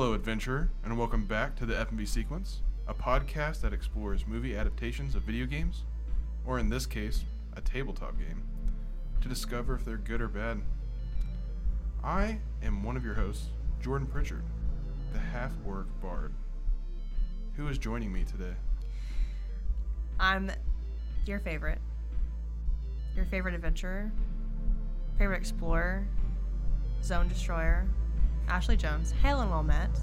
Hello, adventurer, and welcome back to the FMV Sequence, a podcast that explores movie adaptations of video games, or in this case, a tabletop game, to discover if they're good or bad. I am one of your hosts, Jordan Pritchard, the half-orc bard. Who is joining me today? I'm your favorite. Your favorite adventurer. Favorite explorer. Zone destroyer. Ashley Jones. Helen Wilmette.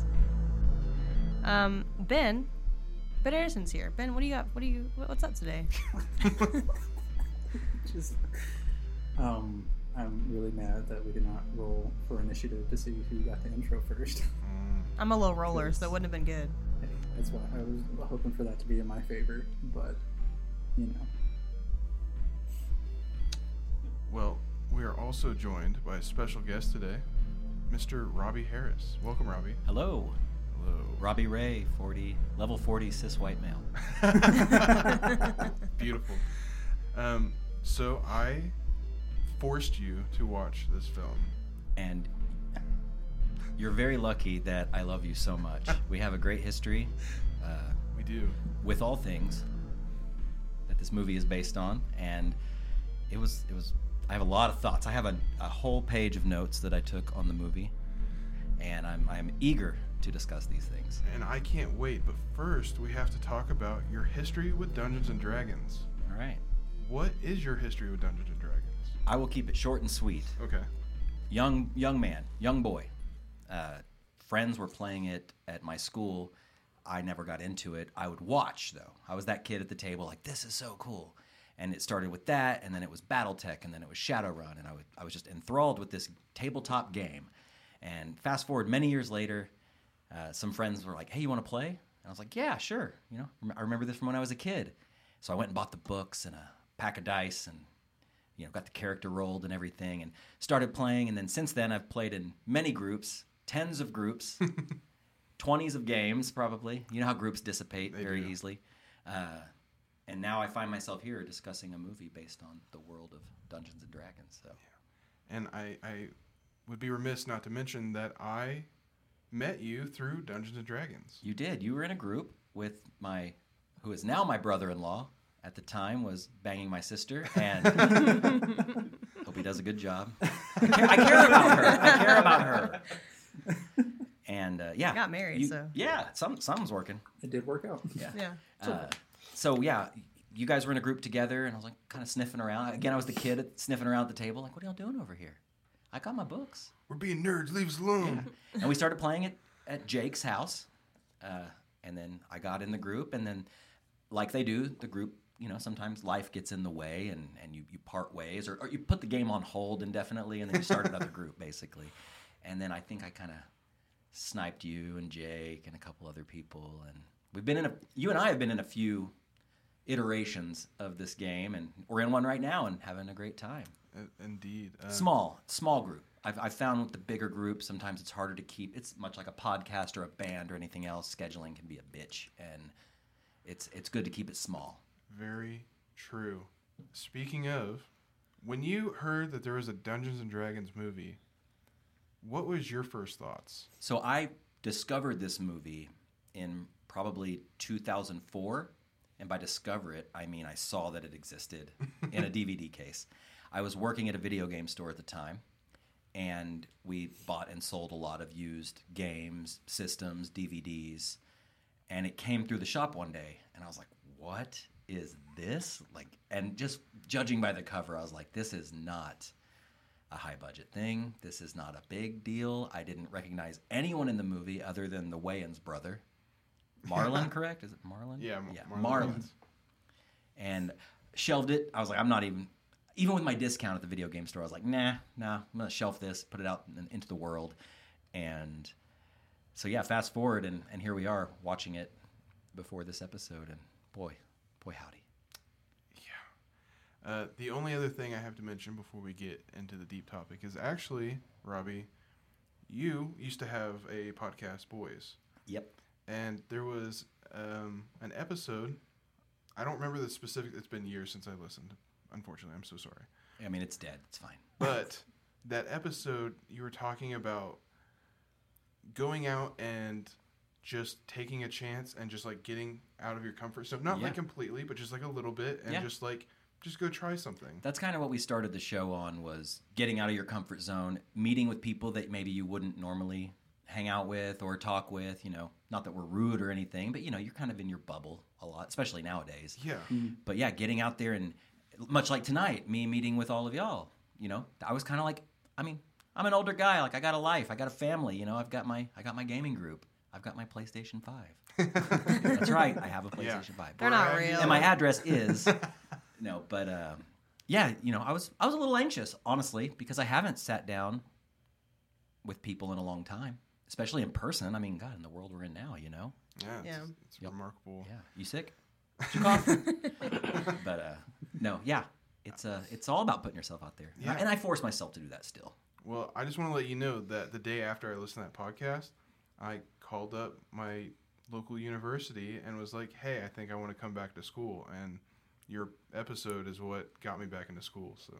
Um, Ben. Ben Anderson's here. Ben, what do you got? What do you? What's up today? Just, um, I'm really mad that we did not roll for initiative to see who got the intro first. Mm, I'm a low roller, so it wouldn't have been good. Hey, That's why I was hoping for that to be in my favor, but you know, well, we are also joined by a special guest today, Mr. Robby Harris. Welcome, Robby. Hello, Hello. Robby Ray, 40, level 40 cis white male. Beautiful. Um, so I forced you to watch this film. And you're very lucky that I love you so much. We have a great history uh, We do. with all things that this movie is based on, and it was it was. I have a lot of thoughts. I have a, a whole page of notes that I took on the movie, and I'm I'm eager to discuss these things. And I can't wait. But first, we have to talk about your history with Dungeons and Dragons. All right, What is your history with Dungeons and Dragons? I will keep it short and sweet. Okay. young young man, young boy. Uh, friends were playing it at my school. I never got into it. I would watch though. I was that kid at the table, like this is so cool. And it started with that, and then it was BattleTech, and then it was Shadowrun, and I, would, I was just enthralled with this tabletop game. And fast forward many years later, uh, some friends were like, "Hey, you want to play?" And I was like, "Yeah, sure." You know, I remember this from when I was a kid. So I went and bought the books and a pack of dice, and you know, got the character rolled and everything, and started playing. And then since then, I've played in many groups, tens of groups, twenties of games, probably. You know how groups dissipate They very do. easily. Uh, and now I find myself here discussing a movie based on the world of Dungeons and Dragons. So And I, I would be remiss not to mention that I met you through Dungeons and Dragons. you did. You were in a group with my, who is now my brother-in-law. At the time, was banging my sister, and hope he does a good job. I care, I care about her. I care about her. And uh, yeah, Got married, you- so. yeah, some something's working. it did work out. Yeah. Yeah. Uh, so yeah, you guys were in a group together, and I was like kind of sniffing around. Again, I was the kid sniffing around at the table, like, "What are y'all doing over here?" I got my books, We're being nerds. Leave us alone. and we started playing it at Jake's house. Uh, and then I got in the group, and then, like they do, the group, you know, sometimes life gets in the way, and, and you, you part ways, or, or you put the game on hold indefinitely, and then you start another group, basically. And then I think I kind of sniped you and Jake and a couple other people, and we've been in a. You and I have been in a few iterations of this game, and we're in one right now and having a great time. Uh, Indeed. Uh, Small, small group. I've, I've found with the bigger groups, sometimes it's harder to keep. It's much like a podcast or a band or anything else. Scheduling can be a bitch, and it's it's good to keep it small. Very true. Speaking of, when you heard that there was a Dungeons and Dragons movie, what was your first thoughts? So I discovered this movie in probably 2004, and by discover it, I mean I saw that it existed in a DVD case. I was working at a video game store at the time, and we bought and sold a lot of used games, systems, DVDs, and it came through the shop one day, and I was like, "What is this?" Like, and just judging by the cover, I was like, "This is not." a high budget thing. This is not a big deal. I didn't recognize anyone in the movie other than the Wayans brother. Marlon, correct? Is it Marlin? Yeah, yeah, Marlon. Wayans. And shelved it. I was like, I'm not even, even with my discount at the video game store, I was like, nah, nah, I'm gonna shelf this, put it out in, into the world. And so yeah, fast forward and, and here we are watching it before this episode, and boy, boy howdy. Uh, the only other thing I have to mention before we get into the deep topic is actually, Robby, you used to have a podcast, Boys, Yep. And there was um, an episode. I don't remember the specific. It's been years since I listened. Unfortunately, I'm so sorry. I mean, it's dead. It's fine. But that episode, you were talking about going out and just taking a chance and just like getting out of your comfort zone. Not Yeah. like completely, but just like a little bit and Yeah. just like just go try something. That's kind of what we started the show on was getting out of your comfort zone, meeting with people that maybe you wouldn't normally hang out with or talk with, you know, not that we're rude or anything, but you know, you're kind of in your bubble a lot, especially nowadays. Yeah. But yeah, getting out there and much like tonight, me meeting with all of y'all, you know, I was kind of like, I mean, I'm an older guy, like I got a life, I got a family, you know, I've got my I got my gaming group. I've got my PlayStation 5. That's right, I have a PlayStation Yeah. 5. They're not real. And my address is no, but um, yeah, you know, I was I was a little anxious, honestly, because I haven't sat down with people in a long time, especially in person. I mean, God, in the world we're in now, you know. Yeah. It's, Yeah. it's Yep. remarkable. Yeah, you sick? You cough? but uh, no, yeah, it's uh, it's all about putting yourself out there, Yeah. and I force myself to do that still. Well, I just want to let you know that the day after I listened to that podcast, I called up my local university and was like, "Hey, I think I want to come back to school." And your episode is what got me back into school. So,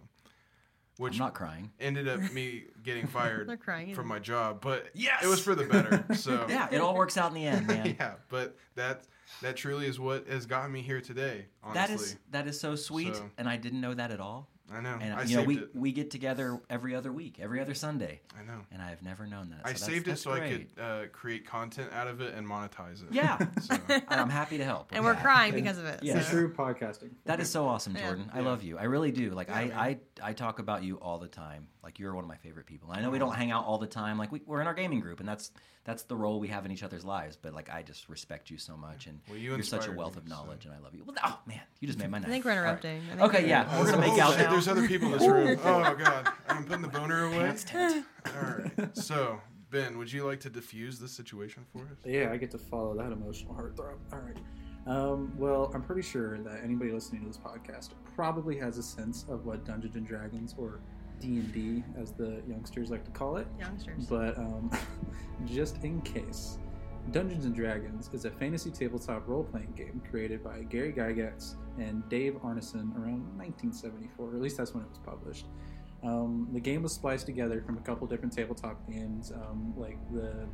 which I'm not crying. ended up me getting fired They're crying. from my job, but Yes! it was for the better. So Yeah, it all works out in the end, man. yeah, but that that truly is what has gotten me here today. Honestly, That is that is so sweet, So- and I didn't know that at all. I know. And I you know, we it. we get together every other week, every other Sunday, I know. and I've never known that. I that's- saved it that's so I could uh, create content out of it and monetize it. Yeah, So, and I'm happy to help. and with we're that. crying because of it. Yeah. It's true podcasting. That is so awesome, Yeah. Jordan. I love you. I really do. Like Yeah, I. I, I talk about you all the time. Like you're one of my favorite people. I know we don't hang out all the time. Like we, we're in our gaming group, and that's that's the role we have in each other's lives. But like I just respect you so much, and Well, you are such a wealth me, of so- knowledge, and I love you. Well, oh man, you just made my night. I think we're interrupting. I think Okay, we're- yeah, we're gonna make oh, out shit, now. There's other people in this room. Oh god, I'm putting the boner away. All right. So, Ben, would you like to diffuse this situation for us? Yeah, I get to follow that emotional heartthrob. All right. Um, well, I'm pretty sure that anybody listening to this podcast probably has a sense of what Dungeons and Dragons or D and D, as the youngsters like to call it. Youngsters. But um, just in case, Dungeons and Dragons is a fantasy tabletop role-playing game created by Gary Gygax and Dave Arneson around 1974. Or at least that's when it was published. Um, the game was spliced together from a couple different tabletop games. Um, like the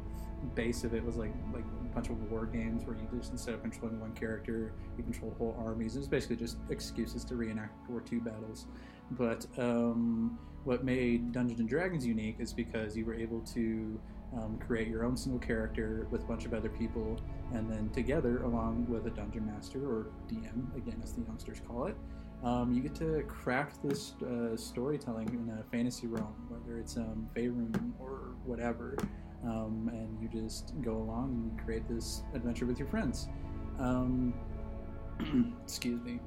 base of it was like like a bunch of war games where you just instead of controlling one character, you control whole armies. It was basically just excuses to reenact World War II battles. But um, what made Dungeons and Dragons unique is because you were able to um, create your own single character with a bunch of other people, and then together, along with a dungeon master or DM, again as the youngsters call it, um, you get to craft this uh, storytelling in a fantasy realm, whether it's um, Faerun or whatever, um, and you just go along and create this adventure with your friends. Um, excuse me.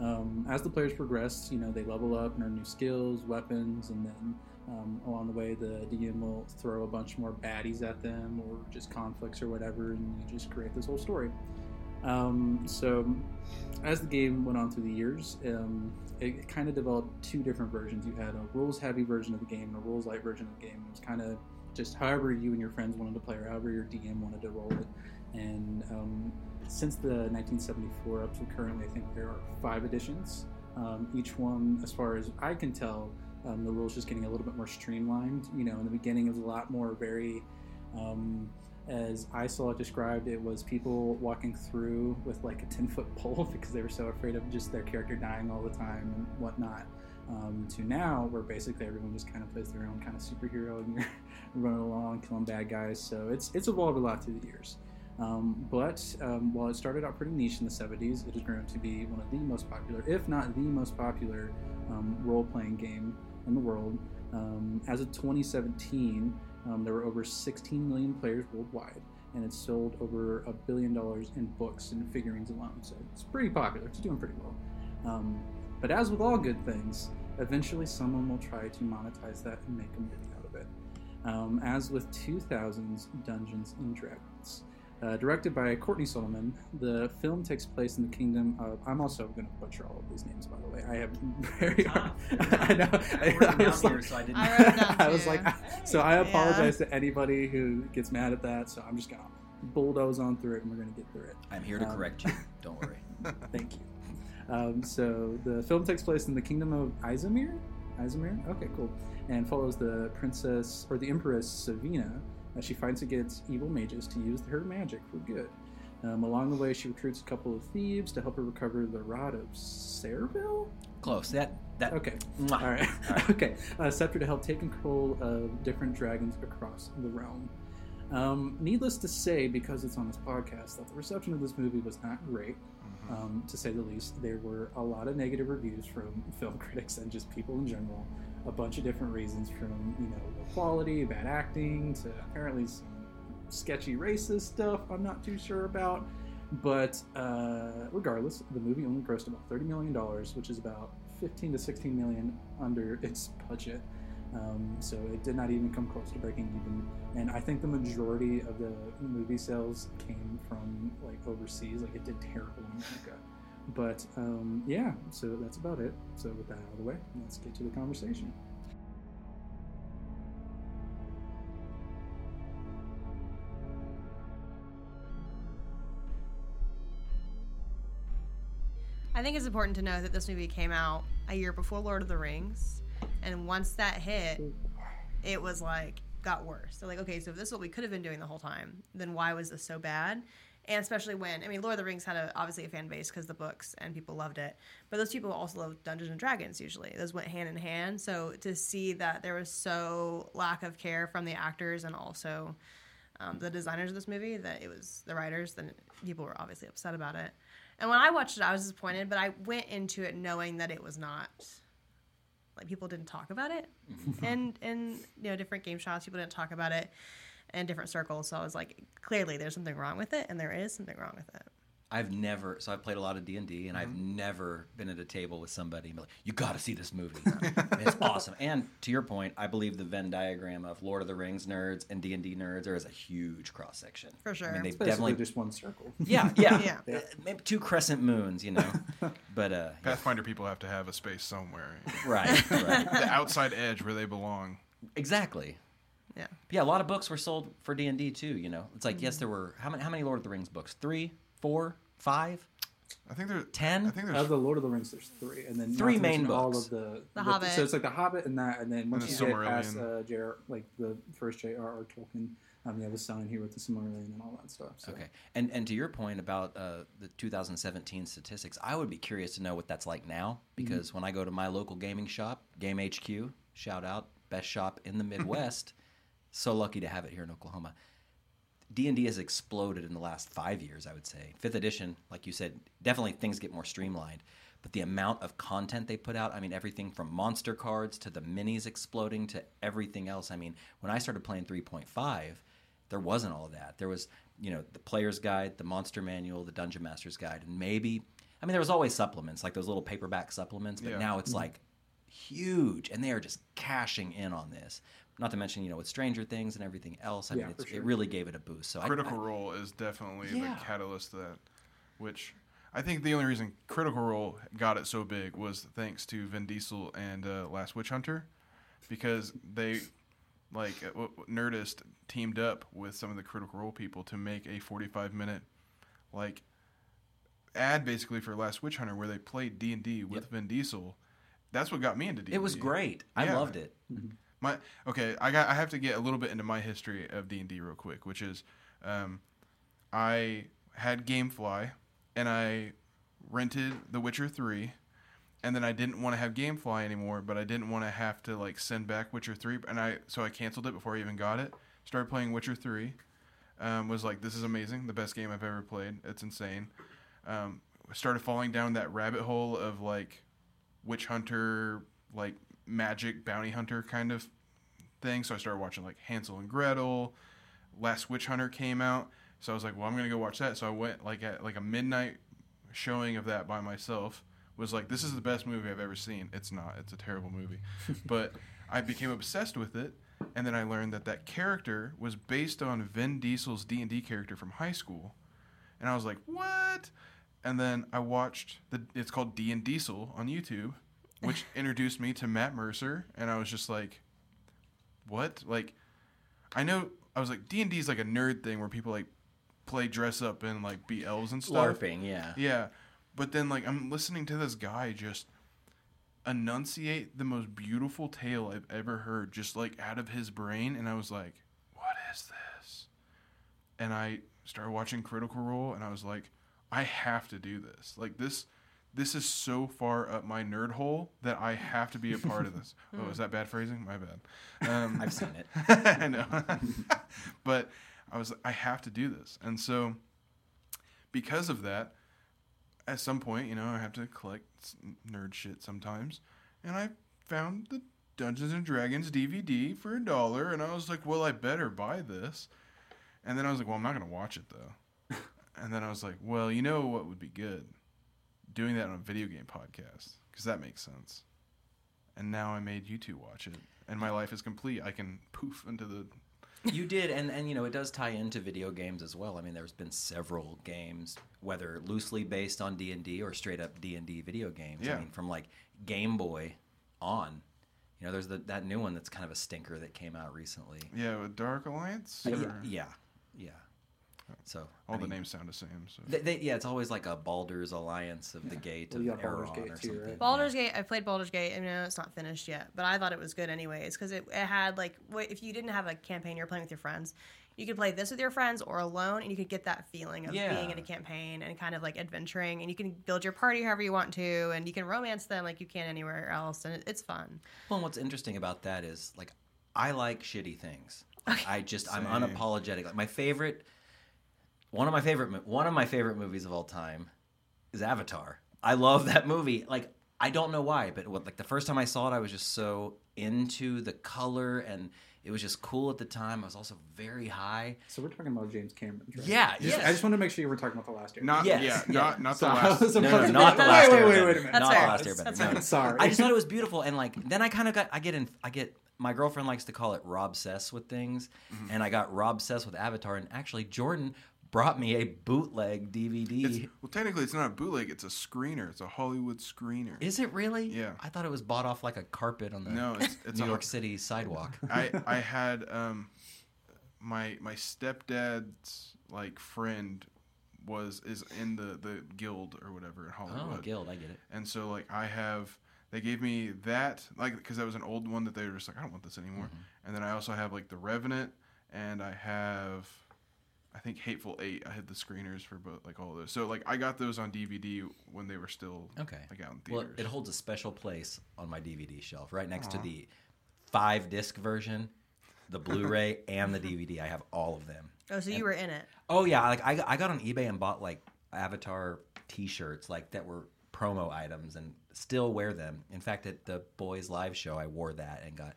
Um, as the players progress, you know they level up and earn new skills, weapons, and then um, along the way the DM will throw a bunch more baddies at them or just conflicts or whatever, and you just create this whole story. Um, so, as the game went on through the years, um, it kind of developed two different versions. You had a rules-heavy version of the game and a rules-light version of the game. It was kind of just however you and your friends wanted to play, or however your DM wanted to roll it. And um, since the 1974 up to currently, I think there are five editions. Um, each one, as far as I can tell, um, the rules just getting a little bit more streamlined. You know, in the beginning, it was a lot more very. Um, as I saw it described, it was people walking through with like a 10 foot pole because they were so afraid of just their character dying all the time and whatnot. Um, to now, where basically everyone just kind of plays their own kind of superhero and you're running along killing bad guys. So it's it's evolved a lot through the years. Um, but um, while it started out pretty niche in the 70s, it has grown to be one of the most popular, if not the most popular, um, role playing game in the world. Um, as of 2017, um, there were over 16 million players worldwide, and it's sold over a billion dollars in books and figurines alone. So it's pretty popular. It's doing pretty well. Um, but as with all good things, eventually someone will try to monetize that and make a movie out of it. As with 2000's Dungeons and Dragons. Uh, directed by Courtney Solomon, the film takes place in the kingdom of. I'm also going to butcher all of these names, by the way. I have very. Tough. I know. I wrote them I was here, like- so I didn't. I wrote I was too. like, so I Yeah. apologize to anybody who gets mad at that. So I'm just gonna bulldoze on through it, and we're gonna get through it. I'm here to Um, correct you. Don't worry. Thank you. Um, so the film takes place in the kingdom of Izamir. Izamir. Okay, cool. And follows the princess or the empress Savina, as she fights against evil mages to use her magic for good. Um, along the way, she recruits a couple of thieves to help her recover the Rod of Serville. Close. That that. Okay. Mwah. All right. okay. Uh, scepter to help take control of different dragons across the realm. Um, needless to say, because it's on this podcast, that the reception of this movie was not great, um, to say the least. There were a lot of negative reviews from film critics and just people in general. A bunch of different reasons, from you know quality, bad acting, to apparently some sketchy racist stuff. I'm not too sure about. But uh, regardless, the movie only grossed about thirty million dollars, which is about fifteen to sixteen million under its budget. Um, so it did not even come close to breaking even. And I think the majority of the movie sales came from like overseas. Like it did terrible in America. But um, yeah, so that's about it. So with that out of the way, let's get to the conversation. I think it's important to know that this movie came out a year before Lord of the Rings, and once that hit, it was like got worse. Like, okay, so if this is what we could have been doing the whole time, then why was this so bad? And especially when I mean, Lord of the Rings had a, obviously a fan base because the books and people loved it, but those people also loved Dungeons and Dragons. Usually, those went hand in hand. So to see that there was so lack of care from the actors and also um, the designers of this movie, that it was the writers, then people were obviously upset about it. And when I watched it, I was disappointed, but I went into it knowing that it was not like people didn't talk about it, and and you know different game shops people didn't talk about it in different circles. So I was like, clearly there's something wrong with it, and there is something wrong with it. I've never so I've played a lot of D and D, and I've never been at a table with somebody and be like, "You got to see this movie. it's awesome." And to your point, I believe the Venn diagram of Lord of the Rings nerds and D and D nerds there is a huge cross section For sure. I mean, they It's definitely just one circle. yeah yeah Yeah. Yeah. Uh, maybe two crescent moons, you know. but uh, yeah. Pathfinder people have to have a space somewhere, right, right, the outside edge where they belong. exactly. Yeah. Yeah, a lot of books were sold for D and D too. You know, it's like yes, there were how many how many Lord of the Rings books? Three, four, five, I think there. ten. I think there's. Of the Lord of the Rings, there's three, and then Three main books. all of the The Hobbit. So it's like the Hobbit and that, and then once the you get Silmarillion. past uh, J.R. like the first J.R.R. Tolkien, um, yeah, the son here with the Silmarillion and all that stuff. So. Okay, and and to your point about uh, the 2017 statistics, I would be curious to know what that's like now because when I go to my local gaming shop, Game HQ, shout out, best shop in the Midwest. So lucky to have it here in Oklahoma. D and D has exploded in the last five years. I would say fifth edition, like you said, definitely things get more streamlined. But the amount of content they put out, I mean, everything from monster cards to the minis exploding to everything else. I mean, when I started playing 3.5, there wasn't all of that. There was, you know, the player's guide, the monster manual, the dungeon master's guide, and maybe, I mean, there was always supplements, like those little paperback supplements, but Yeah. now it's mm-hmm. like huge, and they are just cashing in on this. Not to mention, you know, with Stranger Things and everything else, I Yeah, mean, it's, sure. it really gave it a boost. So Critical I, Role is definitely Yeah. the catalyst to that, which I think the only reason Critical Role got it so big was thanks to Vin Diesel and uh, Last Witch Hunter, because they like uh, w- w- Nerdist teamed up with some of the Critical Role people to make a 45 minute like ad basically for Last Witch Hunter where they played D and D with Yep. Vin Diesel. That's what got me into D. it was great. I loved it. My okay, I got I have to get a little bit into my history of D and D real quick, which is, um, I had GameFly, and I rented The Witcher three, and then I didn't want to have GameFly anymore, but I didn't want to have to like send back Witcher three, and I so I canceled it before I even got it. Started playing Witcher three, um, was like this is amazing, the best game I've ever played. It's insane. Um, started falling down that rabbit hole of like witch hunter, like magic bounty hunter kind of thing. So I started watching like Hansel and Gretel. Last Witch Hunter came out, so I was like, well, I'm gonna go watch that. So I went like at like a midnight showing of that by myself. Was like, this is the best movie I've ever seen. It's not. It's a terrible movie, but I became obsessed with it. And then I learned that that character was based on Vin Diesel's D and D character from high school, and I was like, what? And then I watched the. It's called D and Diesel on YouTube, which introduced me to Matt Mercer, and I was just like, what? Like, I know I was like D and D is like a nerd thing where people like play dress up and like be elves and stuff. LARPing, yeah. Yeah, but then like I'm listening to this guy just enunciate the most beautiful tale I've ever heard, just like out of his brain, and I was like, what is this?" and I started watching Critical Role, and I was like, I have to do this. Like this, this is so far up my nerd hole that I have to be a part of this. oh, is that bad phrasing? My bad. Um, I've seen it. I know, but I was I have to do this, and so because of that, at some point, you know, I have to collect nerd shit sometimes, and I found the Dungeons and Dragons DVD for a dollar, and I was like, well, I better buy this, and then I was like, well, I'm not gonna watch it though, and then I was like, well, you know what would be good, doing that on a video game podcast because that makes sense, and now I made you two watch it, and my life is complete. I can poof into the You did, and and you know it does tie into video games as well. I mean, there's been several games, whether loosely based on D and D or straight up D and D video games. Yeah. I mean, from like Game Boy on. You know, there's the, that new one that's kind of a stinker that came out recently. Yeah, with Dark Alliance. Uh, or- yeah, yeah. So All I the mean, names sound the same. So They, they, yeah, it's always like a Baldur's Alliance of the Gate Well, of you Baldur's Eraron Gate or too, something. right? Baldur's Gate. I played Baldur's Gate. I know it's not finished yet, but I thought it was good anyways because it, it had like if you didn't have a campaign, you're playing with your friends. You could play this with your friends or alone, and you could get that feeling of Yeah. being in a campaign and kind of like adventuring. And you can build your party however you want to, and you can romance them like you can anywhere else, and it, it's fun. Well, and what's interesting about that is like I like shitty things. I just I'm unapologetic. Like my favorite, one of my favorite, one of my favorite movies of all time is Avatar. I love that movie. Like I don't know why, but what, like the first time I saw it, I was just so into the color and it was just cool at the time. I was also very high. So we're talking about James Cameron. Right? Yeah, Just- yes. I just wanted to make sure you were talking about the last year. not Yes, yeah, yeah. not not So the last. was No, no, not the last wait, Airbender. wait, wait a minute. That's not fair. the last That's Airbender. fair. No, Sorry. I just thought it was beautiful, and like then I kind of got I get in I get my girlfriend likes to call it Rob Cess with things, Mm-hmm. and I got Rob Cess with Avatar, and actually Jordan brought me a bootleg DVD. It's, well, technically, it's not a bootleg. It's a screener. It's a Hollywood screener. Is it really? Yeah. I thought it was bought off like a carpet on the no, it's it's New a, York City sidewalk. I I had um my my stepdad's like friend was is in the the guild or whatever in Hollywood. oh, Guild, I get it. And so like I have they gave me that like because that was an old one that they were just like I don't want this anymore. Mm-hmm. And then I also have like the Revenant and I have I think Hateful Eight. I had the screeners for both like all of those. So like I got those on DVD when they were still Okay. like out in theaters. Well, it holds a special place on my DVD shelf, right next to the five disc version, the Blu-ray, and the DVD. I have all of them. Oh, so you were in it. Oh yeah, like I, I got on eBay and bought like Avatar T-shirts, like that were promo items, and still wear them. In fact, at the boys' live show, I wore that and got.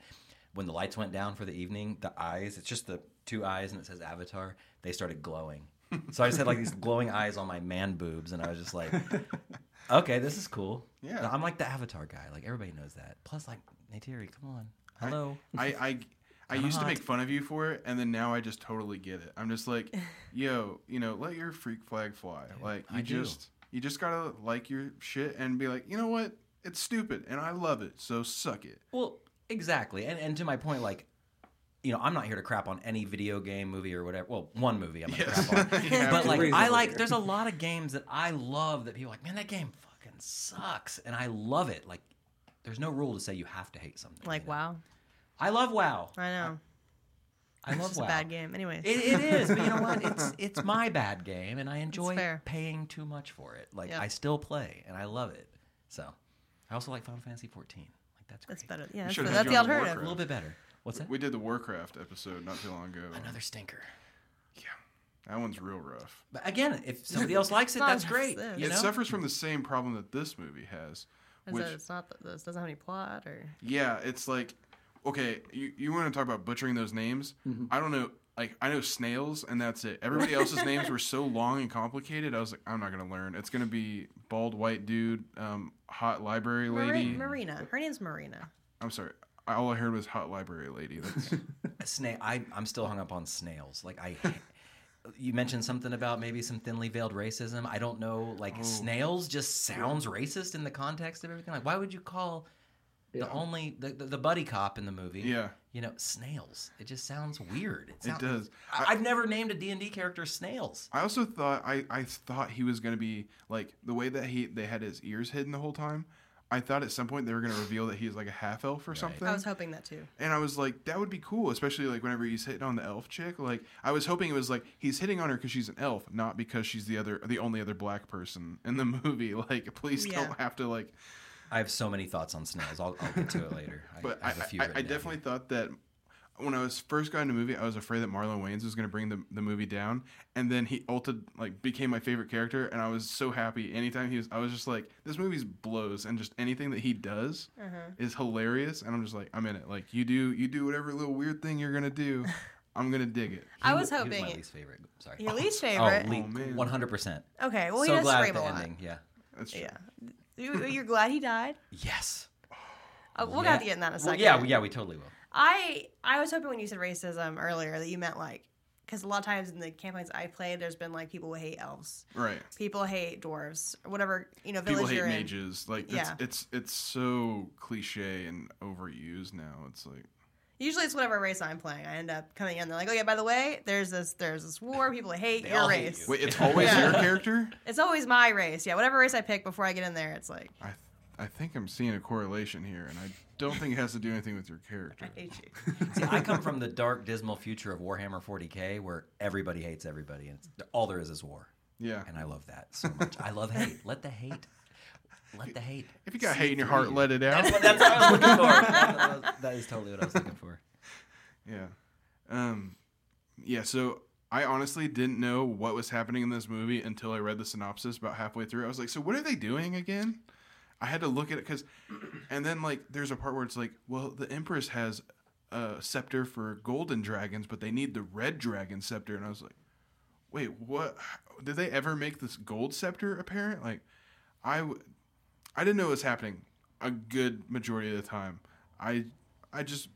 When the lights went down for the evening, the eyes—it's just the two eyes and it says Avatar. They started glowing, so I just had like these glowing eyes on my man boobs, and I was just like, "Okay, this is cool." Yeah. I'm like the Avatar guy. Like everybody knows that. Plus, like Neytiri, come on, hello. I I I Kinda used to hot. make fun of you for it, and then now I just totally get it. I'm just like, yo, you know, let your freak flag fly. Like you I do. just you just gotta like your shit and be like, you know what? It's stupid, and I love it, so suck it. Well, exactly. And and to my point, like, you know, I'm not here to crap on any video game, movie, or whatever. Well, one movie I'm gonna Yes. crap on. You have but like, I like. here. There's a lot of games that I love that people are like, man, that game fucking sucks, and I love it. Like, there's no rule to say you have to hate something. Like you know? wow, I love WoW. I know. I It's love just WoW. a bad game. Anyway, It, it is, but you know what? It's it's my bad game, and I enjoy paying too much for it. Like Yep. I still play, and I love it. So, I also like Final Fantasy 14. Like that's great. that's better. Yeah, that's, the, had that's you the alternative. A little bit better. What's that? We did the Warcraft episode not too long ago. Another stinker. Yeah, that one's real rough. But again, if somebody else likes it, that's great. this. You it know? suffers from the same problem that this movie has. Is Which it, it's not. This doesn't have any plot or. yeah, it's like okay, you you want to talk about butchering those names? I don't know. Like I know snails, and that's it. Everybody else's names were so long and complicated. I was like, I'm not gonna learn. It's gonna be bald white dude, um, hot library lady. Mari- Marina. Her name's Marina. I'm sorry. All I heard was hot library lady. That's Snail. I, I'm still hung up on snails. Like I, you mentioned something about maybe some thinly veiled racism. I don't know. Like Oh. snails just sounds racist in the context of everything. Like why would you call the Yeah. only the, the, the buddy cop in the movie? yeah. You know, snails. It just sounds weird. It sounds- does. I, I've never named a D and D character snails. I also thought I, I thought he was gonna be like the way that he they had his ears hidden the whole time. I thought at some point they were going to reveal that he's like a half elf or Right. something. I was hoping that too. and I was like, that would be cool, especially like whenever he's hitting on the elf chick. Like, I was hoping it was like he's hitting on her because she's an elf, not because she's the other, the only other black person in the movie. Like, please Yeah. don't have to like. I have so many thoughts on snails. I'll, I'll get to it later. But I I, have a few. I, I written down definitely thought that when I was first got into the movie, I was afraid that Marlon Wayans was going to bring the, the movie down, and then he ulted like became my favorite character, and I was so happy. Anytime he was, I was just like, this movie's blows, and just anything that he does Uh-huh. is hilarious, and I'm just like, I'm in it. Like you do, you do whatever little weird thing you're gonna do, I'm gonna dig it. I He was wa- he hoping my least favorite. Sorry. Your least Oh, favorite. Oh, man. one hundred percent. okay, well he so does glad scream at a the lot. ending. Yeah. That's true. Yeah. You, you're glad he died. Yes. Uh, we'll Yeah. have to get in that in a Well, second. yeah, yeah, we totally will. I I was hoping when you said racism earlier that you meant like because a lot of times in the campaigns I played, there's been like people who hate elves, Right. people hate dwarves, whatever you know People hate you're in. mages. Like Yeah. it's it's it's so cliche and overused now. It's like Usually it's whatever race I'm playing. I end up coming in. They're like, oh yeah, by the way, there's this there's this war. People hate They your all hate race. you. wait, it's always Yeah. your character. It's always my race. Yeah, whatever race I pick before I get in there, it's like I I think I'm seeing a correlation here, and I don't think it has to do anything with your character. I hate you. See, I come from the dark, dismal future of Warhammer 40k, where everybody hates everybody, and it's, all there is is war, Yeah. and I love that so much. I love hate. Let the hate. Let the hate. If you got hate in your heart, you. let it out. That's what, that's what I was looking for. That's what I was- that is totally what I was looking for. Yeah. Um, yeah. So I honestly didn't know what was happening in this movie until I read the synopsis about halfway through. I was like, so what are they doing again? I had to look at it because, and then like there's a part where it's like, well, the Empress has a scepter for golden dragons, but they need the red dragon scepter, and I was like, wait, what? Did they ever make this gold scepter apparent? Like, I, w- I didn't know it was happening a good majority of the time. I, I just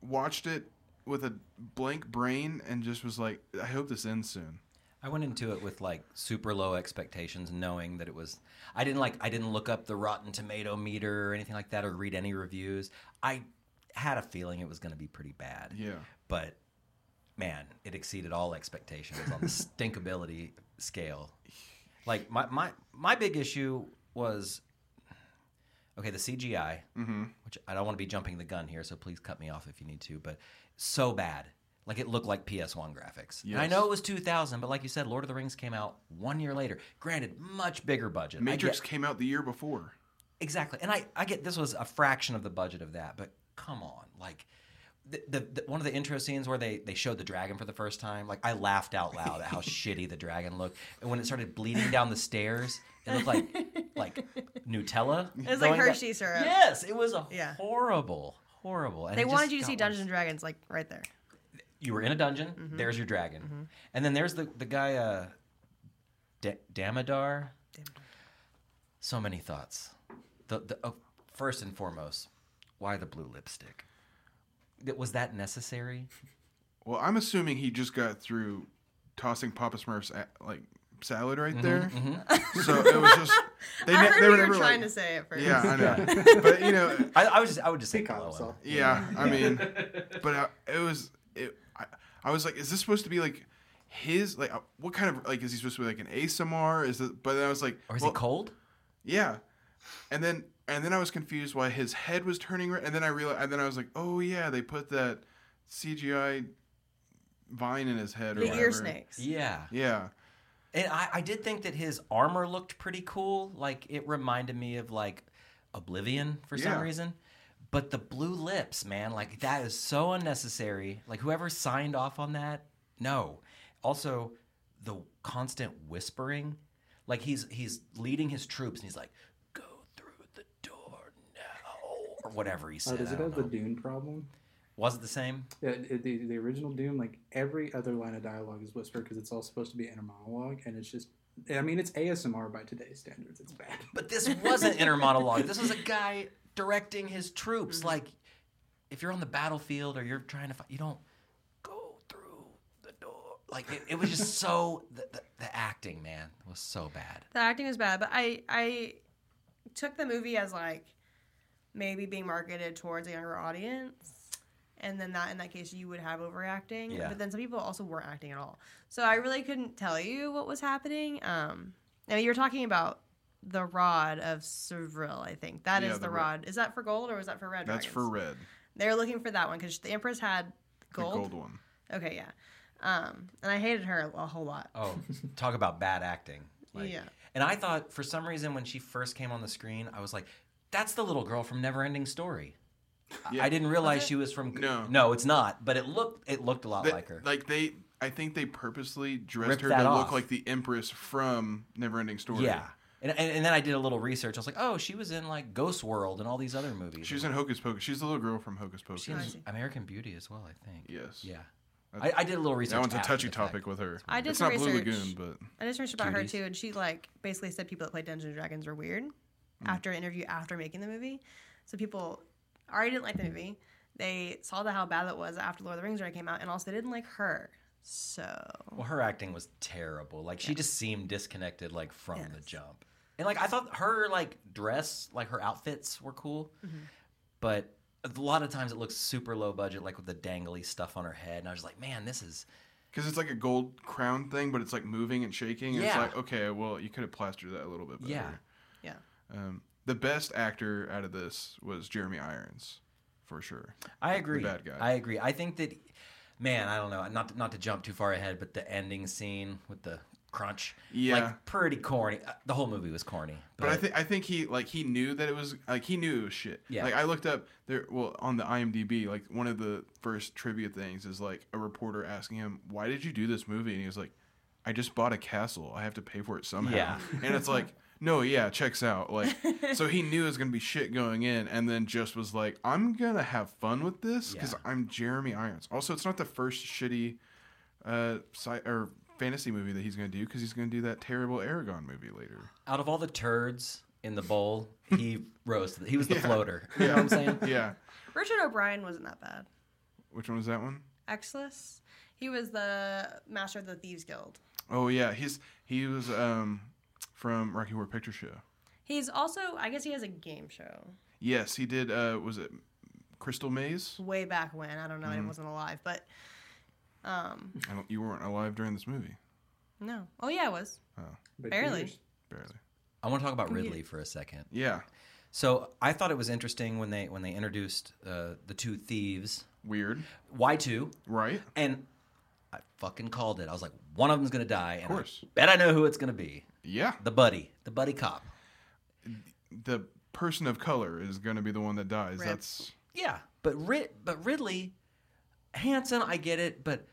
watched it with a blank brain and just was like, I hope this ends soon. I went into it with like super low expectations, knowing that it was. I didn't like. I didn't look up the Rotten Tomato meter or anything like that, or read any reviews. I had a feeling it was going to be pretty bad. Yeah. But man, it exceeded all expectations on the stinkability scale. Like my my my big issue was okay, the CGI, Mm-hmm. which I don't want to be jumping the gun here, so please cut me off if you need to, but so bad. Like it looked like PS1 graphics. And I know it was 2000, but like you said, Lord of the Rings came out one year later. Granted, much bigger budget. Matrix get- came out the year before. Exactly, and I, I get this was a fraction of the budget of that, but come on, like the, the, the one of the intro scenes where they they showed the dragon for the first time, like I laughed out loud at how shitty the dragon looked, and when it started bleeding down the stairs, it looked like like Nutella. It was like going down- Hershey syrup. Yes, it was a Yeah. horrible, horrible. And They wanted you to see. Dungeons and Dragons like right there. You were in a dungeon. There's your dragon, and then there's the the guy uh, D- Damodar. So many thoughts. The the oh, first and foremost, why the blue lipstick? Was that necessary? Well, I'm assuming he just got through tossing Papa Smurf's a- like salad Mm-hmm, right there. So it was just they, I ne- heard they were you were never trying like, to say at first. Yeah, I know. but you know, I, I was just I would just say He caught blow yeah. I mean, but uh, it was it. I, I was like, is this supposed to be like his like uh, what kind of like is he supposed to be like an ASMR? Is it? But then I was like, Or is well, he cold? Yeah, and then and then I was confused why his head was turning red, and then I realized, and then I was like, oh yeah, they put that CGI vine in his head or The whatever. ear snakes. Yeah. Yeah, And I, I did think that his armor looked pretty cool. Like it reminded me of like Oblivion for some Yeah. reason. But the blue lips, man, like that is so unnecessary. Like whoever signed off on that, no. Also, the constant whispering, like he's he's leading his troops and he's like, "Go through the door now," or whatever he Oh, said. does it have the. Dune problem? Was it the same? Yeah, it, the, the original Dune, like every other line of dialogue is whispered because it's all supposed to be inner monologue, and it's just, I mean, it's ASMR by today's standards. It's bad. But this wasn't inner monologue. This was a guy directing his troops. Like, if you're on the battlefield or you're trying to fight, you don't go through the door. Like, it, it was just so the, the, the acting, man, was so bad. The acting was bad, but I I took the movie as like maybe being marketed towards a younger audience. And then that in that case you would have overacting. Yeah. But then some people also weren't acting at all. So I really couldn't tell you what was happening. Um I mean you were talking about the rod of Sevril. I think that is Yeah, the, the ro- rod. Is that for gold or was that for red? That's for red. They're looking for that one because the Empress had The gold. gold one. Okay, yeah. Um, and I hated her a whole lot. Oh, talk about bad acting. Like, Yeah. And I thought for some reason when she first came on the screen, I was like, "That's the little girl from Neverending Story." I- Yeah. I didn't realize it? she was from. No. no, it's not. But it looked it looked a lot They- like her. Like they, I think they purposely dressed Ripped her to off. look like the Empress from Neverending Story. Yeah. And, and, and then I did a little research. I was like, oh, she was in like Ghost World and all these other movies. She's in Hocus Pocus. She's the little girl from Hocus Pocus. She I. American Beauty as well, I think. Yes. Yeah. I, I did a little research. That one's a touchy topic with her. I did it's some not Blue. Lagoon, but I just researched about her too, and she like basically said people that play Dungeons and Dragons are weird. Hmm. After an interview after making the movie, so people already didn't like the movie. They saw that how bad it was after Lord of the Rings already came out, and also they didn't like her. So Well, her acting was terrible. Like she just seemed disconnected, like from the jump. And like I thought her like dress, like her outfits were cool, Mm-hmm. but a lot of times it looks super low budget, like with the dangly stuff on her head. And I was like, man, this is because it's like a gold crown thing, but it's like moving and shaking. And It's like okay, well, you could have plastered that a little bit better. Yeah. yeah, Um, the best actor out of this was Jeremy Irons, for sure. I agree. bad guy. I agree. I think that, man, I don't know. Not to, not to jump too far ahead, but the ending scene with the crunch, Yeah. like pretty corny. Uh, The whole movie was corny. But I think I think he like he knew that it was like he knew it was shit. Yeah. Like I looked up there well on the IMDb like one of the first trivia things is like a reporter asking him why did you do this movie and he was like I just bought a castle I have to pay for it somehow. Yeah. And it's like no yeah checks out like so he knew it was gonna be shit going in and then just was like I'm gonna have fun with this because Yeah. I'm Jeremy Irons. Also it's not the first shitty uh sci- or fantasy movie that he's gonna do because he's gonna do that terrible Eragon movie later. out of all the turds in the bowl, he rose. To the, he was the Yeah. floater. You know what I'm saying? Yeah. Richard O'Brien wasn't that bad. Which one was that one? Xilus, he was the master of the Thieves Guild. Oh yeah, he's he was um from Rocky Horror Picture Show. He's also, I guess, he has a game show Yes, he did. Uh, was it Crystal Maze? way back when. I don't know. Mm-hmm. I wasn't alive, but um, I don't, you weren't alive during this movie. no. Oh yeah, I was. But Barely. years. Barely. I want to talk about Ridley for a second. Yeah. So I thought it was interesting when they when they introduced uh, the two thieves, Weird. Why two, Right. and I fucking called it. I was like, one of them's gonna die. And course. I bet I know who it's gonna be. Yeah. The buddy, the buddy cop. The person of color is going to be the one that dies. Rip. That's Yeah, but Rid- but Ridley, Hanson, I get it, but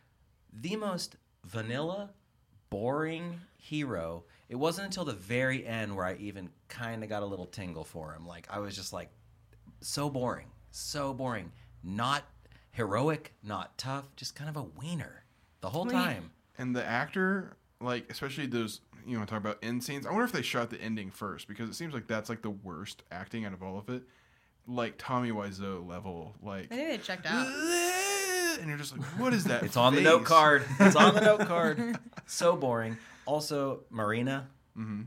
the most vanilla, boring hero. It wasn't until the very end where I even kind of got a little tingle for him. Like I was just like, so boring, so boring. Not heroic, not tough, just kind of a wiener the whole Well, he- time. and the actor like especially those you know talk about end scenes. I wonder if they shot the ending first because it seems like that's like the worst acting out of all of it. Like Tommy Wiseau level, like I think they checked out. and you're just like, what is that? It's on the note card. It's on the note card. So boring. Also, Marina, mm-hmm.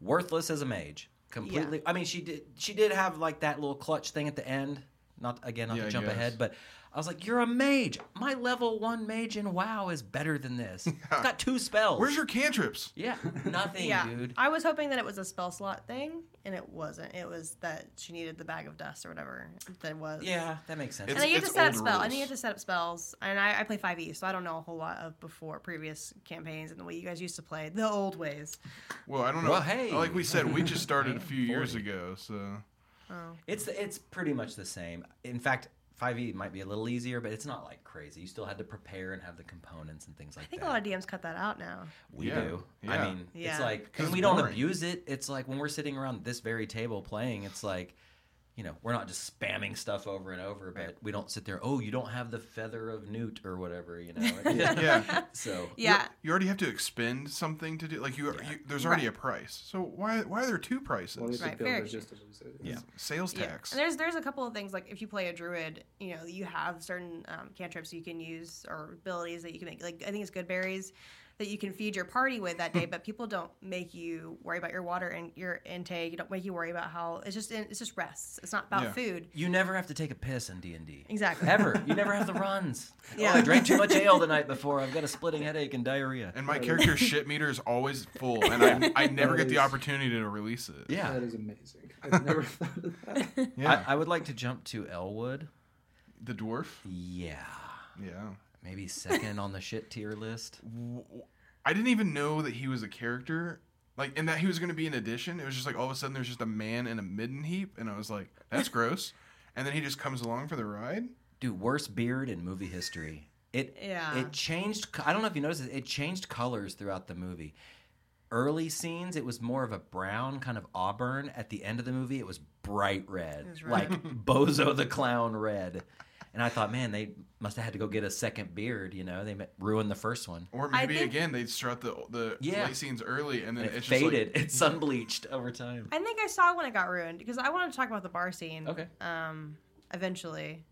worthless as a mage. Completely. I mean, she did. She did have like that little clutch thing at the end. Not again, not Yeah, to jump ahead, but I was like, "You're a mage. My level one mage in WoW is better than this. It's got two spells. Where's your cantrips? Yeah, nothing, yeah, dude. I was hoping that it was a spell slot thing, and it wasn't. It was that she needed the bag of dust or whatever that was. Yeah, that makes sense. And It's- then you have to it's set up old spells. And rules. then you have to set up spells. And I, I play 5e, so I don't know a whole lot of before previous campaigns and the way you guys used to play the old ways. Well, I don't know. Well, hey. like we said, we just started a Man, few years ago, so Oh. It's it's pretty much the same. In fact, 5e might be a little easier, but it's not like crazy. You still had to prepare and have the components and things like that. I think that. a lot of DMs cut that out now. We Yeah. do. Yeah. I mean, Yeah. it's like, 'Cause and we it's don't abuse it. It's like when we're sitting around this very table playing, it's like, you know, we're not just spamming stuff over and over, but we don't sit there, oh, you don't have the feather of newt or whatever, you know. yeah. So, Yeah. You already have to expend something to do. Like you, you there's already a price. So why why are there two prices? Well, Right, a very just to lose it. Yeah. Sales Yeah. tax. And there's there's a couple of things like if you play a druid, you know, you have certain um, cantrips you can use or abilities that you can make. Like I think it's good berries. That you can feed your party with that day, hmm. but people don't make you worry about your water and your intake. You don't make you worry about how it's just it's just rests. It's not about Yeah. food. You never have to take a piss in D and D. Exactly. Ever. You never have the runs. Oh, yeah. Oh, I drank too much ale the night before. I've got a splitting headache and diarrhea. And my character's shit meter is always full, and I, I never That get the opportunity to release it. Yeah. That is amazing. I've never thought of that. Yeah. I, I would like to jump to Elwood. the dwarf. Yeah. Yeah. Maybe second on the shit tier list. I didn't even know that he was a character. Like, and that he was going to be an addition. It was just like all of a sudden there's just a man in a midden heap, and I was like, that's gross. And then he just comes along for the ride. Dude, worst beard in movie history. It Yeah. it changed. I don't know if you noticed it. It changed colors throughout the movie. Early scenes, it was more of a brown, kind of auburn. At the end of the movie, it was bright red, was red. like Bozo the Clown red. And I thought, man, they must have had to go get a second beard. You know, they ma- ruined the first one. Or maybe think- again they'd start the the Yeah. late scenes early, and then And it it's just like- faded. it sun bleached over time. I think I saw when it got ruined because I wanted to talk about the bar scene. Okay. Um, eventually.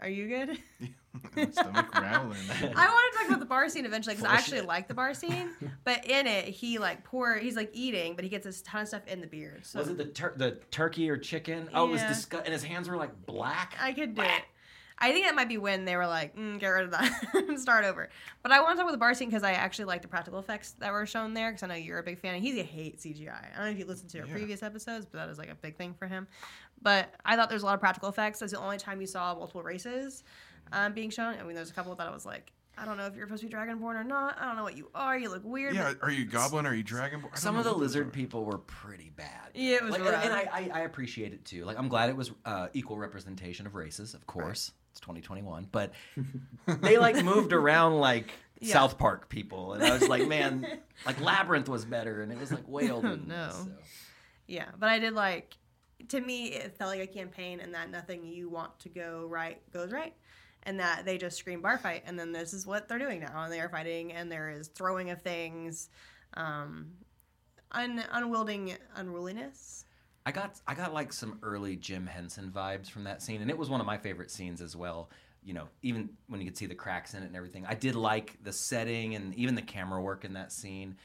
Are you good? My stomach rattling. I want to talk about the bar scene eventually because I actually like the bar scene. But in it, he like pour. He's like eating, but he gets this ton of stuff in the beard. So Was it the tur- the turkey or chicken? Oh, it was disgusting. And his hands were like black. I could do it. I think that might be when they were like, mm, get rid of that and start over. But I want to talk about the bar scene because I actually like the practical effects that were shown there because I know you're a big fan. He hates CGI. I don't know if you listened to our Yeah. previous episodes, but that is like a big thing for him. But I thought there's a lot of practical effects. That's the only time you saw multiple races um, being shown. I mean, there's a couple that I was like, I don't know if you're supposed to be Dragonborn or not. I don't know what you are. You look weird. yeah, are you goblin? Are you dragonborn? Some of the lizard are. people were pretty bad. Yeah, it was Like, and, and I, I, I appreciate it too. Like I'm glad it was uh, equal representation of races. Of course, it's 2021, but they like moved around like Yeah. South Park people, and I was like, man, like Labyrinth was better, and it was like way older. than no. this, so. Yeah, but I did like. To me, it felt like a campaign, and that nothing you want to go right goes right, and that they just scream bar fight, and then this is what they're doing now, and they are fighting, and there is throwing of things, um, un- unwielding unruliness. I got I got like some early Jim Henson vibes from that scene, and it was one of my favorite scenes as well. You know, even when you could see the cracks in it and everything, I did like the setting and even the camera work in that scene.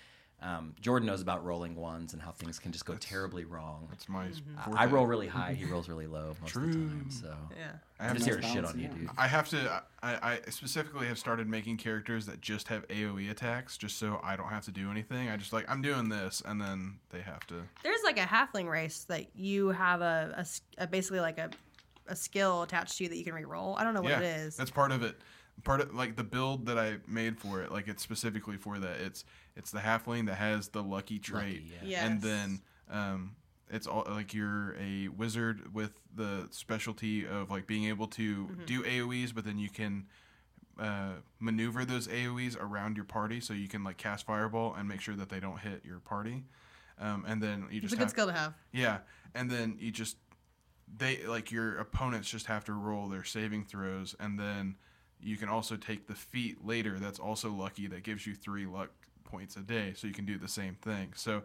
Um, Jordan knows about rolling ones and how things can just go terribly wrong. That's my. Mm-hmm. forte. I roll really high, he rolls really low most of the True. time. So Yeah, I I'm have just to here to shit on you, dude. I have to. I, I specifically have started making characters that just have AOE attacks, just so I don't have to do anything. I just like I'm doing this, and then they have to. there's like a halfling race that you have a basically like a a skill attached to you that you can re-roll. I don't know what yeah, it is. that's part of it. Part of like the build that I made for it, like it's specifically for that. It's it's the halfling that has the lucky trait, Lucky, yeah. and then um, it's all like you're a wizard with the specialty of like being able to Mm-hmm. do AOE's, but then you can uh, maneuver those AOE's around your party, so you can like cast fireball and make sure that they don't hit your party. Um, and then you just It's a good have, skill to have. yeah, and then you just they like your opponents just have to roll their saving throws, and then you can also take the feat later. That's also lucky. That gives you three luck points a day, so you can do the same thing. So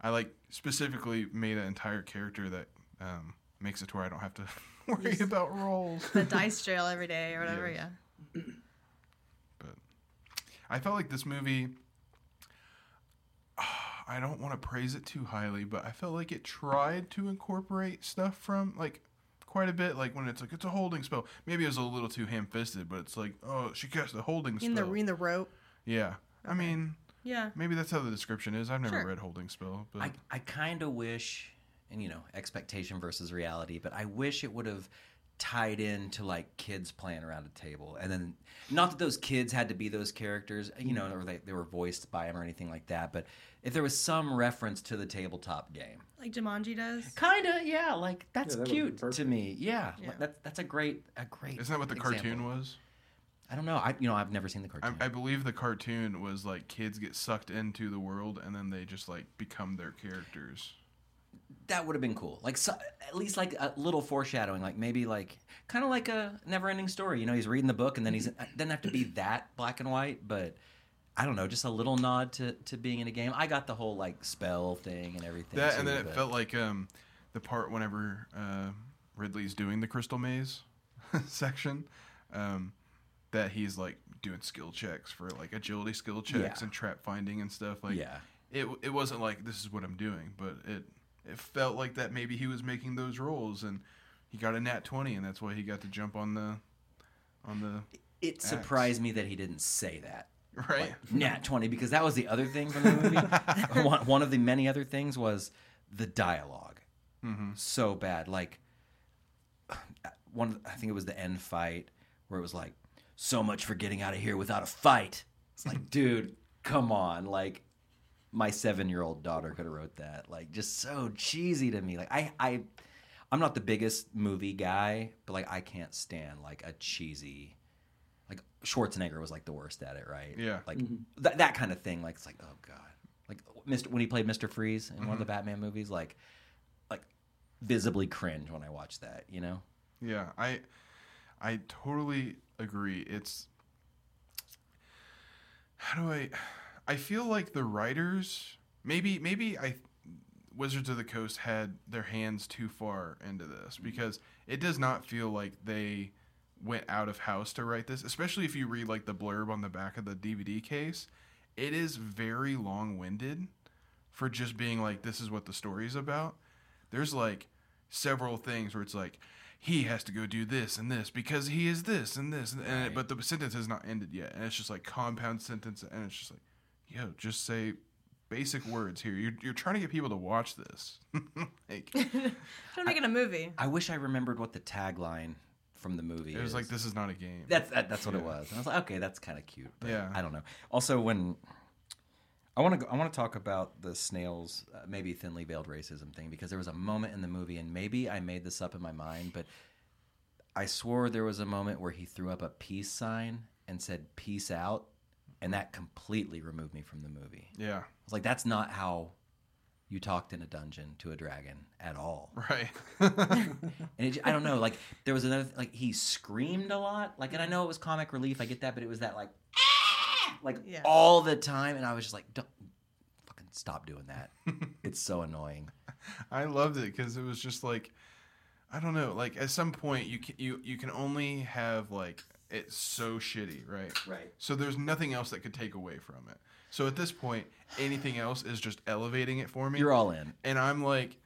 I like specifically made an entire character that um, makes it to where I don't have to worry about rolls. The dice trail every day or whatever. Yes. Yeah. But I felt like this movie. I don't want to praise it too highly, but I felt like it tried to incorporate stuff from like quite a bit. Like when it's like it's a holding spell. Maybe it was a little too ham-fisted, but it's like oh she cast a holding spell In the spell. in the rope. yeah, I mean Yeah. maybe that's how the description is. I've never Sure. read holding spell, but I, I kind of wish, and you know, expectation versus reality, but I wish it would have tied into like kids playing around a table. And then, not that those kids had to be those characters, you know, or they, they were voiced by them or anything like that, but if there was some reference to the tabletop game. Like Jumanji does. Kind of, yeah, like that's that cute to me. Yeah, Yeah. That's, that's a great, a great. isn't that what the example. cartoon was? I don't know. I, you know, I've never seen the I, cartoon. I believe the cartoon was like kids get sucked into the world and then they just like become their characters. That would have been cool. Like so, at least like a little foreshadowing, like maybe like kind of like a never-ending story. You know, he's reading the book and then he's it doesn't have to be that black and white, but I don't know, just a little nod to, to being in a game. I got the whole like spell thing and everything. That too, and then it felt like um, the part whenever uh, Ridley's doing the crystal maze section. Um, that he's like doing skill checks for like agility skill checks Yeah. and trap finding and stuff. Like yeah. it it wasn't like this is what I'm doing, but it it felt like that maybe he was making those rolls and he got a nat twenty and that's why he got to jump on the on the It surprised me that he didn't say that. right. Nat 20 because that was the other thing from the movie. one, one of the many other things was the dialog hmm So bad. Like one I think it was the end fight where it was like so much for getting out of here without a fight. It's like, dude, come on. Like my 7-year-old daughter could have wrote that. Like just so cheesy to me. Like I I I'm not the biggest movie guy, but like I can't stand like a cheesy like Schwarzenegger was like the worst at it, right? Yeah. Like mm-hmm. that that kind of thing. Like it's like, oh god. Like Mr. when he played Mr. Freeze in one of the mm-hmm. Batman movies, like like visibly cringe when I watch that, you know? Yeah, I I totally agree. It's how do I I feel like the writers maybe maybe I Wizards of the Coast had their hands too far into this mm-hmm. because it does not feel like they went out of house to write this, especially if you read like the blurb on the back of the DVD case. It is very long-winded for just being like this is what the story is about. There's like several things where it's like he has to go do this and this because he is this and this and, and Right. but the sentence has not ended yet and it's just like compound sentence and it's just like yo just say basic words here you're, you're trying to get people to watch this like Trying to make it a movie. I wish I remembered what the tagline from the movie it was is. like this is not a game That's that, that's what it was. And I was like, okay, that's kind of cute. But Yeah. I don't know. Also, when I want to, I want to talk about the snails, uh, maybe thinly veiled racism thing, because there was a moment in the movie, and maybe I made this up in my mind, but I swore there was a moment where he threw up a peace sign and said "peace out," and that completely removed me from the movie. Yeah, I was like, that's not how you talked in a dungeon to a dragon at all. right And it, I don't know, like there was another, like he screamed a lot, like, and I know it was comic relief, I get that, but it was that like, "Ah!" like Yeah. all the time, and I was just like, don't fucking stop doing that. it's so annoying. I loved it because it was just like, I don't know. Like at some point, you can, you you can only have like it's so shitty, right? Right. So there's nothing else that could take away from it. So at this point, anything else is just elevating it for me. You're all in. and I'm like,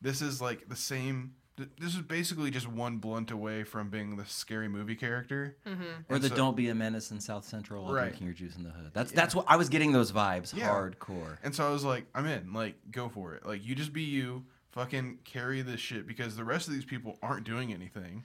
this is like the same. th- This is basically just one blunt away from being the scary movie character. Mm-hmm. Or the so- "Don't be a menace" in South Central while Right. drinking your juice in the hood. That's that's what I was getting those vibes Yeah. hardcore. And so I was like, I'm in. Like, go for it. Like, you just be you. Fucking carry this shit because the rest of these people aren't doing anything.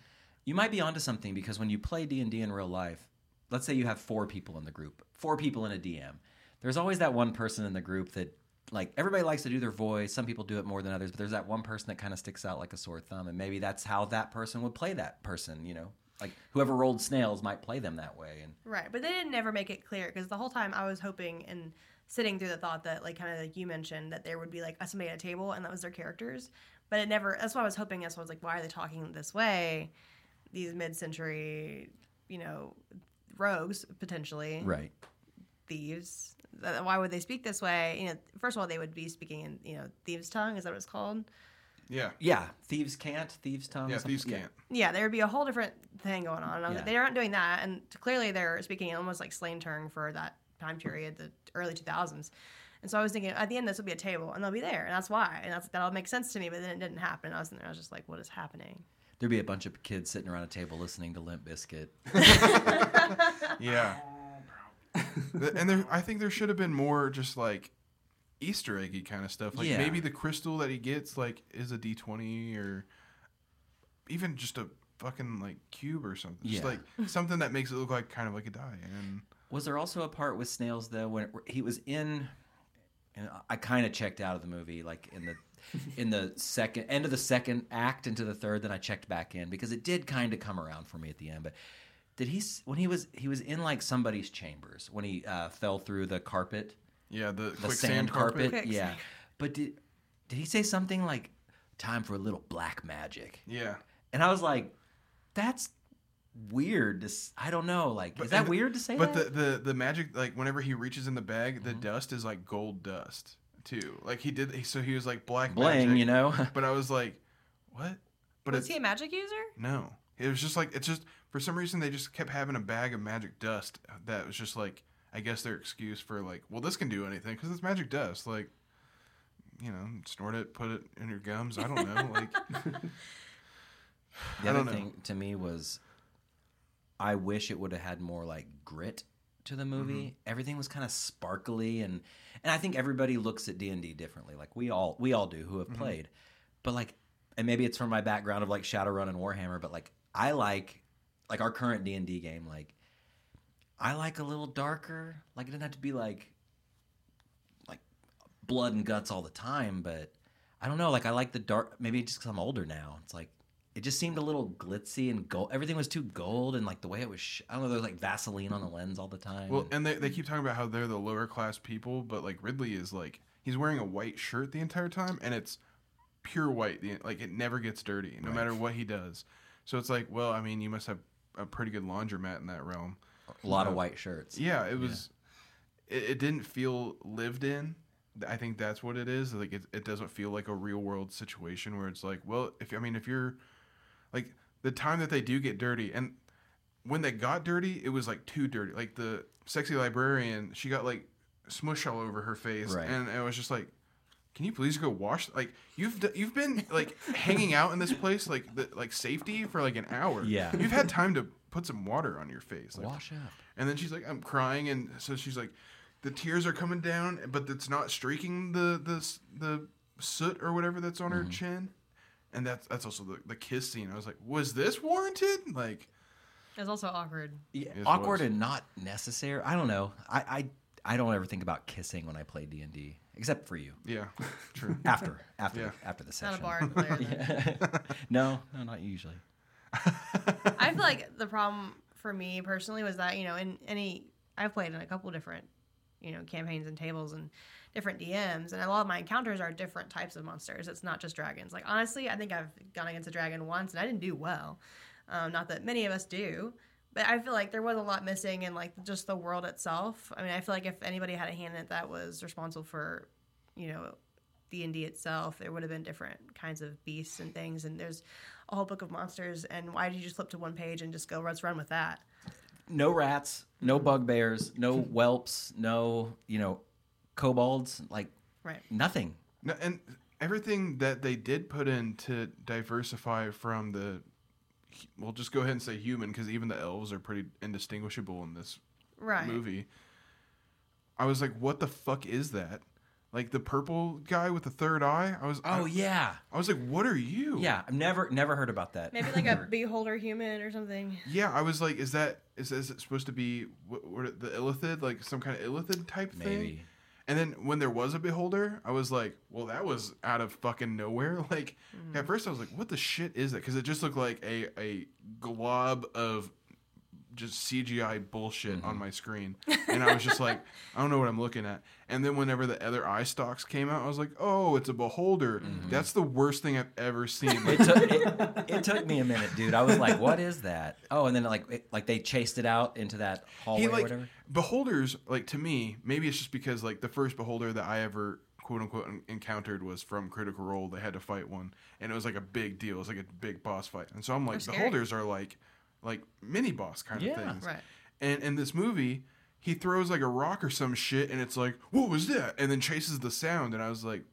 You might be onto something because when you play D and D in real life, let's say you have four people in the group, four people in a DM. There's always that one person in the group that, like, everybody likes to do their voice. Some people do it more than others, but there's that one person that kind of sticks out like a sore thumb, and maybe that's how that person would play that person. You know, like whoever rolled snails might play them that way. And Right, but they didn't never make it clear because the whole time I was hoping and sitting through the thought that, like, kind of like you mentioned, that there would be like somebody at a table and that was their characters. But it never. That's why I was hoping. That's why I was like, why are they talking this way? These mid-century, you know, rogues potentially, right, thieves. Why would they speak this way? You know, first of all, they would be speaking in you know thieves' tongue. Is that what it's called? Yeah. yeah, thieves cant, thieves tongue. Yeah, something- thieves cant. Yeah, there would be a whole different thing going on. And I was Yeah. they aren't doing that, and clearly they're speaking almost like slang term for that time period, the early two thousands. And so I was thinking, at the end, this will be a table, and they'll be there, and that's why, and that's that'll make sense to me. But then it didn't happen. I was in there, I was just like, what is happening? There'd be a bunch of kids sitting around a table listening to Limp Bizkit. Yeah. And there, I think there should have been more just like Easter eggy kind of stuff. Like Yeah. maybe the crystal that he gets like is a D twenty or even just a fucking like cube or something. Just Yeah. like something that makes it look like kind of like a die. And Was there also a part with snails though when it, he was in? And I kind of checked out of the movie, like in the in the second end of the second act into the third. Then I checked back in because it did kind of come around for me at the end. But did he when he was he was in like somebody's chambers when he uh, fell through the carpet, yeah, the, the quicksand sand carpet? Quicksand. Yeah, but did did he say something like "time for a little black magic"? Yeah. And I was like, that's weird. To, i don't know. Like, But- is that and- weird to say But that? the, the the magic like whenever he reaches in the bag, the Mm-hmm. dust is like gold dust too. Like he did. So he was like black Bling, magic. you know. But I was like, what? But was he a magic user? no. It was just like it's just for some reason they just kept having a bag of magic dust that was just like I guess their excuse for like, well, this can do anything because it's magic dust. Like, you know, snort it, put it in your gums. I don't know. like, The I other don't know. thing to me was, I wish it would have had more like grit to the movie. Mm-hmm. Everything was kind of sparkly, and and I think everybody looks at D and D differently. Like we all we all do who have Mm-hmm. played, but like, and maybe it's from my background of like Shadowrun and Warhammer, but like I like like our current D and D game. Like I like a little darker. Like it doesn't have to be like like blood and guts all the time, but I don't know. Like I like the dark. Maybe just because I'm older now. It's like it just seemed a little glitzy and gold. Everything was too gold, and like the way it was. Sh- I don't know. There's like Vaseline on the lens all the time. well, and they they keep talking about how they're the lower class people, but like Ridley is like he's wearing a white shirt the entire time, and it's pure white. The- Like it never gets dirty, no matter what he does. So it's like, well, I mean, you must have a pretty good laundromat in that realm. a lot of white shirts. Yeah, it was. It, it didn't feel lived in. I think that's what it is. Like it, it doesn't feel like a real world situation where it's like, well, if I mean, if you're like the time that they do get dirty, and when they got dirty, it was like too dirty. Like the sexy librarian, she got like smush all over her face, Right. and it was just like. Can you please go wash? Like you've d- you've been like hanging out in this place like the, like safety for like an hour. Yeah. you've had time to put some water on your face. Like, Wash up. and then she's like, I'm crying, and so she's like, the tears are coming down, but it's not streaking the the the soot or whatever that's on her mm-hmm. chin, and that's that's also the the kiss scene. I was like, was this warranted? Like, It was also awkward. Yeah, awkward was. and not necessary. I don't know. I, I I don't ever think about kissing when I play D and D, except for you. yeah, true. After after Yeah. after the session. Not a bar player. then. no, no, not usually. I feel like the problem for me personally was that you know in any I've played in a couple different you know campaigns and tables and different DMs and a lot of my encounters are different types of monsters. It's not just dragons. Like honestly, I think I've gone against a dragon once and I didn't do well. Um, not that many of us do, but I feel like there was a lot missing in like just the world itself. I mean, I feel like if anybody had a hand in it that was responsible for you know D and D itself, there would have been different kinds of beasts and things. And there's a whole book of monsters. And why did you just flip to one page and just go, let's run with that? No rats, no bugbears, no whelps, no you know kobolds, like Right. nothing. No, and everything that they did put in to diversify from the, we'll just go ahead and say human because even the elves are pretty indistinguishable in this Right. movie. I was like, what the fuck is that? Like the purple guy with the third eye. I was. Oh I, yeah, I was like, what are you? yeah. I've never never heard about that. Maybe like a beholder human or something. Yeah, I was like, is that is, is it supposed to be what, what the illithid, like some kind of illithid type thing? And then when there was a beholder, I was like, well, that was out of fucking nowhere. Like at mm-hmm. first, I was like, what the shit is that? Because it just looked like a a glob of just CGI bullshit on mm-hmm. my screen, and I was just like, I don't know what I'm looking at. And then whenever the other eye stalks came out, I was like, oh, it's a beholder. Mm-hmm. That's the worst thing I've ever seen. It took it, it took me a minute, dude. I was like, "What is that?" Oh, and then like it, like they chased it out into that hallway he or whatever. beholders like to me maybe it's just because like the first beholder that i ever quote unquote encountered was from critical role they had to fight one and it was like a big deal it was like a big boss fight and so i'm like They're scary. beholders are like like mini boss kind Yeah. of things Right. and in this movie he throws like a rock or some shit and it's like what was that and then chases the sound and i was like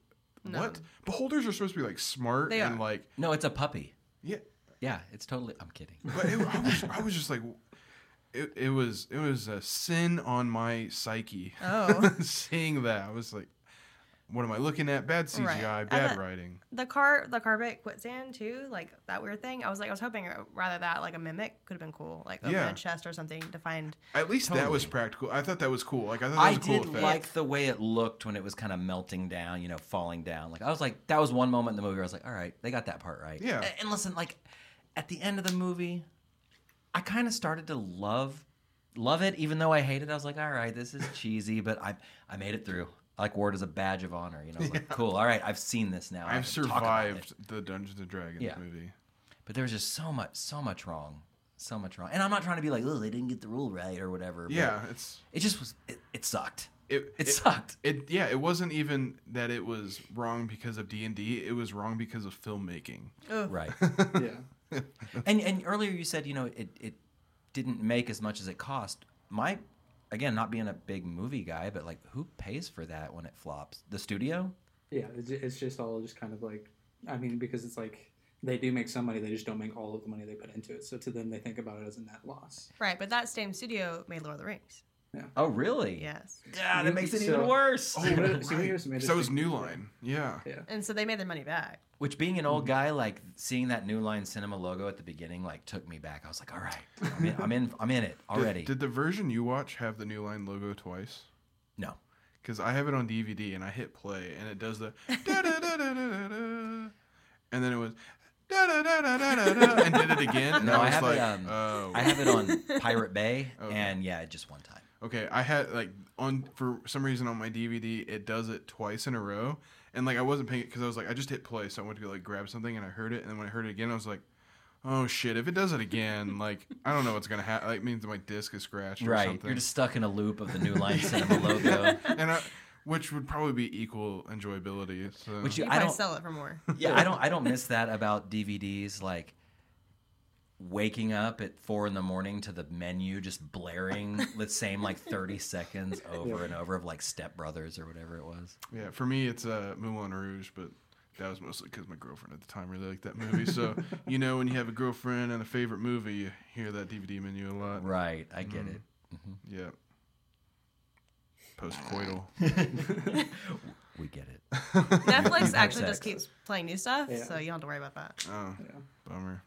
No. what beholders are supposed to be like smart They and are. like No, it's a puppy. yeah Yeah, it's totally. I'm kidding. but it, I, was, I was just like it, it was it was a sin on my psyche Oh. seeing that i was like what am i looking at bad cgi Right. bad And the- writing The car, the carpet quicksand too, like that weird thing. I was like, I was hoping rather that like a mimic could have been cool, like open Yeah. a chest or something to find. at least that was practical i thought that was cool like i thought that I was a cool did effect like the way it looked when it was kind of melting down, you know, falling down. Like I was like, that was one moment in the movie where I was like, all right, they got that part right. Yeah. A- And listen, like at the end of the movie, I kind of started to love love it, even though I hated. it. I was like, all right, this is cheesy, but I I made it through. I like wore it as a badge of honor. You know, I was like, cool. All right, I've seen this now. I i've can talk about it. survived the dungeons and dragons Yeah. movie But there was just so much, so much wrong, so much wrong. And I'm not trying to be like, oh, they didn't get the rule right or whatever. yeah it's it just was. It, it sucked. it, It sucked. It yeah, it wasn't even that it was wrong because of D and D. It was wrong because of filmmaking. Ugh. Right. Yeah. and and earlier you said you know it it didn't make as much as it cost. My again, not being a big movie guy, but like who pays for that when it flops? The studio? Yeah, it's it's just all just kind of like, I mean, because it's like they do make some money, they just don't make all of the money they put into it. So to them, they think about it as a net loss. Right, but that same studio made Lord of the Rings. Yeah. Oh, really? Yes. Yeah, that makes it So- even worse. Oh, See, right. see, here's some So was New Line. Yeah. Yeah. And so they made their money back. Which being an old guy, like seeing that New Line Cinema logo at the beginning, like took me back. I was like, all right, I'm in, I'm in, I'm in it already. Did, the version you watch have the New Line logo twice? no. Because I have it on DVD and I hit play and it does the da da da da da da and then it was da da da da da da and did it again. And No, I I was have it, like, um, oh. I have it on Pirate Bay, Okay. and yeah, just one time. Okay, I had like on for some reason on my DVD it does it twice in a row, and like I wasn't paying it because I was like I just hit play, so I went to go like grab something and I heard it, and then when I heard it again, I was like, oh shit, if it does it again, like I don't know what's gonna happen. Like it means my disc is scratched or Right, something. you're just stuck in a loop of the New Line Cinema logo. and I, which would probably be equal enjoyability. So. Which You you, I don't. sell it for more. yeah, I don't. I don't miss that about DVDs. Like waking up at four in the morning to the menu just blaring the same like thirty seconds over and over of like Step Brothers or whatever it was. Yeah, for me it's uh, Moulin Rouge, but that was mostly because my girlfriend at the time really liked that movie. So you know, when you have a girlfriend and a favorite movie, you hear that DVD menu a lot. Right, I get Mm. it. Yeah. Postcoital. We get it. Netflix actually just keeps playing new stuff, Yeah. so you don't have to worry about that. Oh, Yeah. bummer.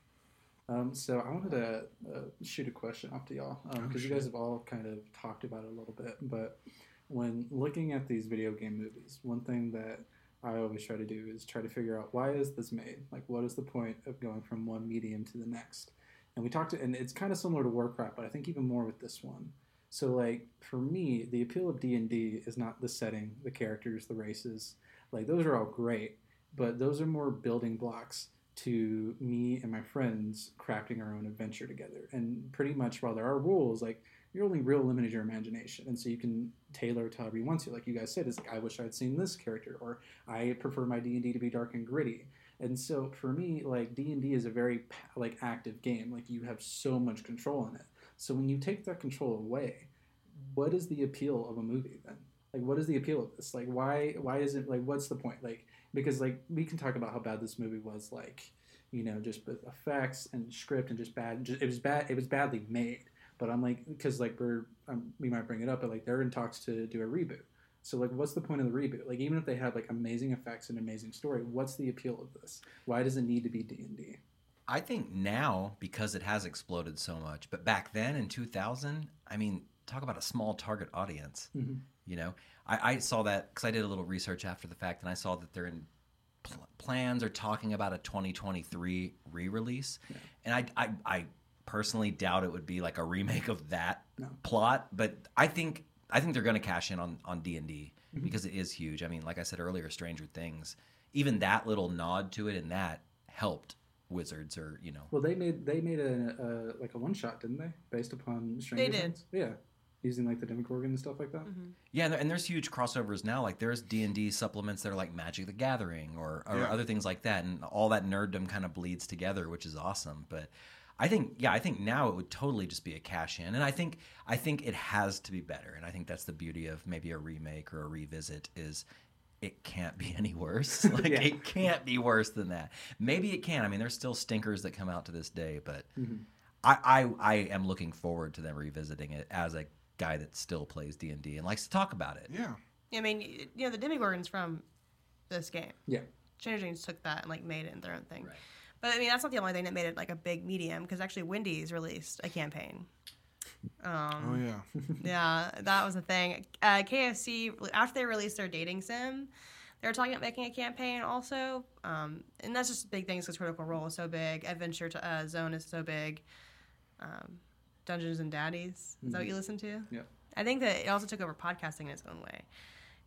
Um, so I wanted to uh, shoot a question off to y'all because Oh, you guys have all kind of talked about it a little bit. But when looking at these video game movies, one thing that I always try to do is try to figure out why is this made? Like, what is the point of going from one medium to the next? And we talked to, and it's kind of similar to Warcraft, but I think even more with this one. So, like for me, the appeal of D and D is not the setting, the characters, the races. Like those are all great, but those are more building blocks to me and my friends crafting our own adventure together. And pretty much while there are rules, like your only real limit is your imagination. And so you can tailor it however you want to. Like you guys said, it's like I wish I'd seen this character, or I prefer my D and D to be dark and gritty. And so for me, like D and D is a very like active game. Like you have so much control in it. So when you take that control away, what is the appeal of a movie then? Like what is the appeal of this? Like why why is it like what's the point? Like because like we can talk about how bad this movie was like you know just with effects and script and just bad just, it was bad it was badly made. But i'm like because like we're um, we might bring it up but like they're in talks to do a reboot. So like what's the point of the reboot? Like even if they had like amazing effects and amazing story what's the appeal of this? Why does it need to be d&d I think now because it has exploded so much, but back then in 2000, I mean, talk about a small target audience. Mhm. You know, I, I saw that because I did a little research after the fact, and I saw that they're in pl- plans are talking about a 2023 re-release, and I, I, I personally doubt it would be like a remake of that No. plot, but I think I think they're going to cash in on on D and D mm-hmm. because it is huge. I mean, like I said earlier, Stranger Things, even that little nod to it and that helped Wizards or you know well they made they made a, a like a one shot didn't they based upon Stranger did. Things? yeah using like the demogorgon and stuff like that Yeah, and, there- and there's huge crossovers now. Like there's D and D supplements that are like Magic the Gathering or, or Yeah. other things like that, and all that nerddom kind of bleeds together, which is awesome. But I think, yeah, I think now it would totally just be a cash in, and I think I think it has to be better, and I think that's the beauty of maybe a remake or a revisit is. It can't be any worse. Like Yeah. it can't be worse than that. Maybe it can. I mean, there's still stinkers that come out to this day, but Mhm. I, I I am looking forward to them revisiting it as a guy that still plays D and D and likes to talk about it. Yeah. I mean, you know, the Demogorgons from this game. yeah Stranger Things took that and like made it in their own thing. Right. But I mean, that's not the only thing that made it like a big medium because actually Wendy's released a campaign. Um, Oh yeah. yeah, that was the thing. Uh, KFC after they released their dating sim, they were talking about making a campaign also, um, and that's just big things because Critical Role is so big, Adventure to, uh, Zone is so big, um, Dungeons and Daddies is that what you mm-hmm. listen to? Yeah. I think that it also took over podcasting in its own way.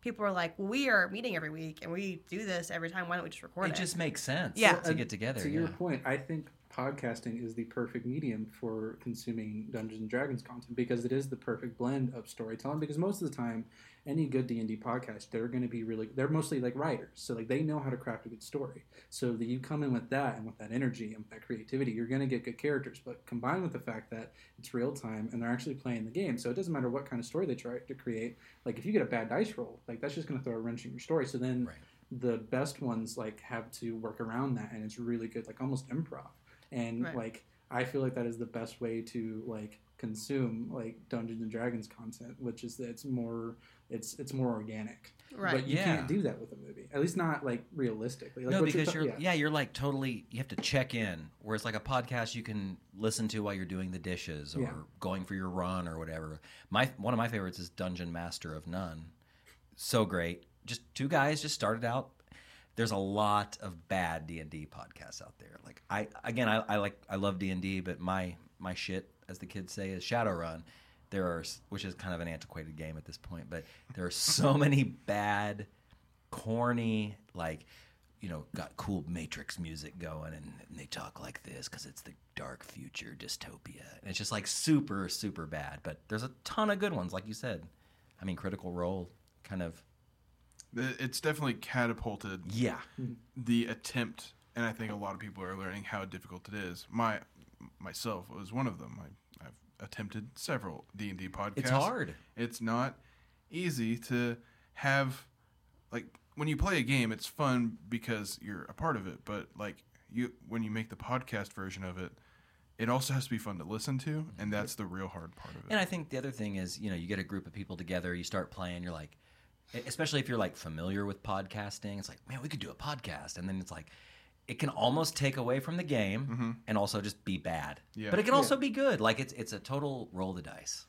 People were like, "We are meeting every week and we do this every time. Why don't we just record it?" It just makes sense Yeah. to get together. To yeah. your point, I think podcasting is the perfect medium for consuming Dungeons and Dragons content because it is the perfect blend of storytelling. Because most of the time, any good D and D podcast, they're going to be really they're mostly like writers, so like they know how to craft a good story. So that you come in with that and with that energy and that creativity, you're going to get good characters. But combined with the fact that it's real time and they're actually playing the game, so it doesn't matter what kind of story they try to create. Like if you get a bad dice roll, like that's just going to throw a wrench in your story. So then Right. the best ones like have to work around that, and it's really good, like almost improv. And Right. like I feel like that is the best way to like consume like Dungeons and Dragons content, which is that it's more it's it's more organic. Right. But you Yeah. can't do that with a movie. At least not like realistically. Like no, what because ta- you're yeah. you're like totally you have to check in. Whereas like a podcast you can listen to while you're doing the dishes or Yeah. going for your run or whatever. My one of my favorites is Dungeon Master of None. So great. Just two guys just started out. There's a lot of bad D and D podcasts out there. Like I again I, I like I love D and D, but my my shit as the kids say is Shadowrun. There are which is kind of an antiquated game at this point, but there are so many bad corny like you know got cool matrix music going and, and they talk like this because it's the dark future dystopia and it's just like super super bad but there's a ton of good ones like you said i mean critical role kind of It's definitely catapulted yeah the attempt, and I think a lot of people are learning how difficult it is. My myself was one of them. I, I've attempted several D and D podcasts. it's hard It's not easy to have like when you play a game. It's fun because you're a part of it, but like you when you make the podcast version of it, it also has to be fun to listen to, and mm-hmm. that's the real hard part of it. And I think the other thing is, you know, you get a group of people together, you start playing, you're like, especially if you're like familiar with podcasting, it's like, man, we could do a podcast. And then it's like, it can almost take away from the game and also just be bad. Yeah. But it can also be good. Like it's it's a total roll the dice.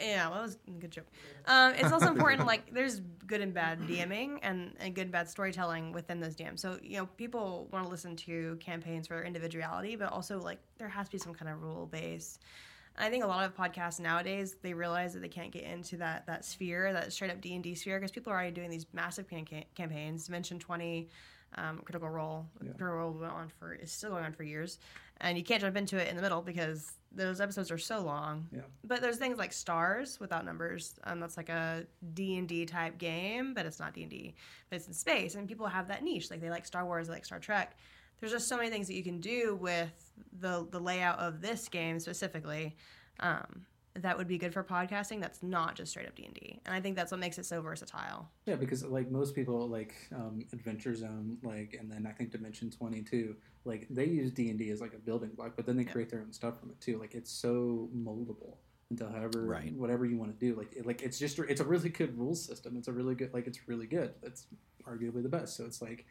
Yeah, well, that was a good joke. Um, it's also important, like, there's good and bad DMing and, and good and bad storytelling within those DMs. So, you know, people want to listen to campaigns for individuality, but also, like, there has to be some kind of rule base. I think a lot of podcasts nowadays, they realize that they can't get into that, that sphere, that straight up D&D sphere, because people are already doing these massive can- campaigns. Dimension 20, um, Critical Role. Critical Role went on for, is still going on for years. And you can't jump into it in the middle because those episodes are so long. Yeah. But there's things like Stars without numbers. Um, that's like a D and D type game, but it's not D and D, but it's in space, and people have that niche. Like they like Star Wars, they like Star Trek. There's just so many things that you can do with the the layout of this game specifically. Um, that would be good for podcasting. That's not just straight up D and D, and I think that's what makes it so versatile. Yeah, because like most people like um, Adventure Zone, like, and then I think Dimension Twenty Two, like they use D and D as like a building block, but then they create their own stuff from it too. Like it's so moldable into however Right. whatever you want to do. Like it, like it's just it's a really good rules system. It's a really good like it's really good. It's arguably the best. So it's like,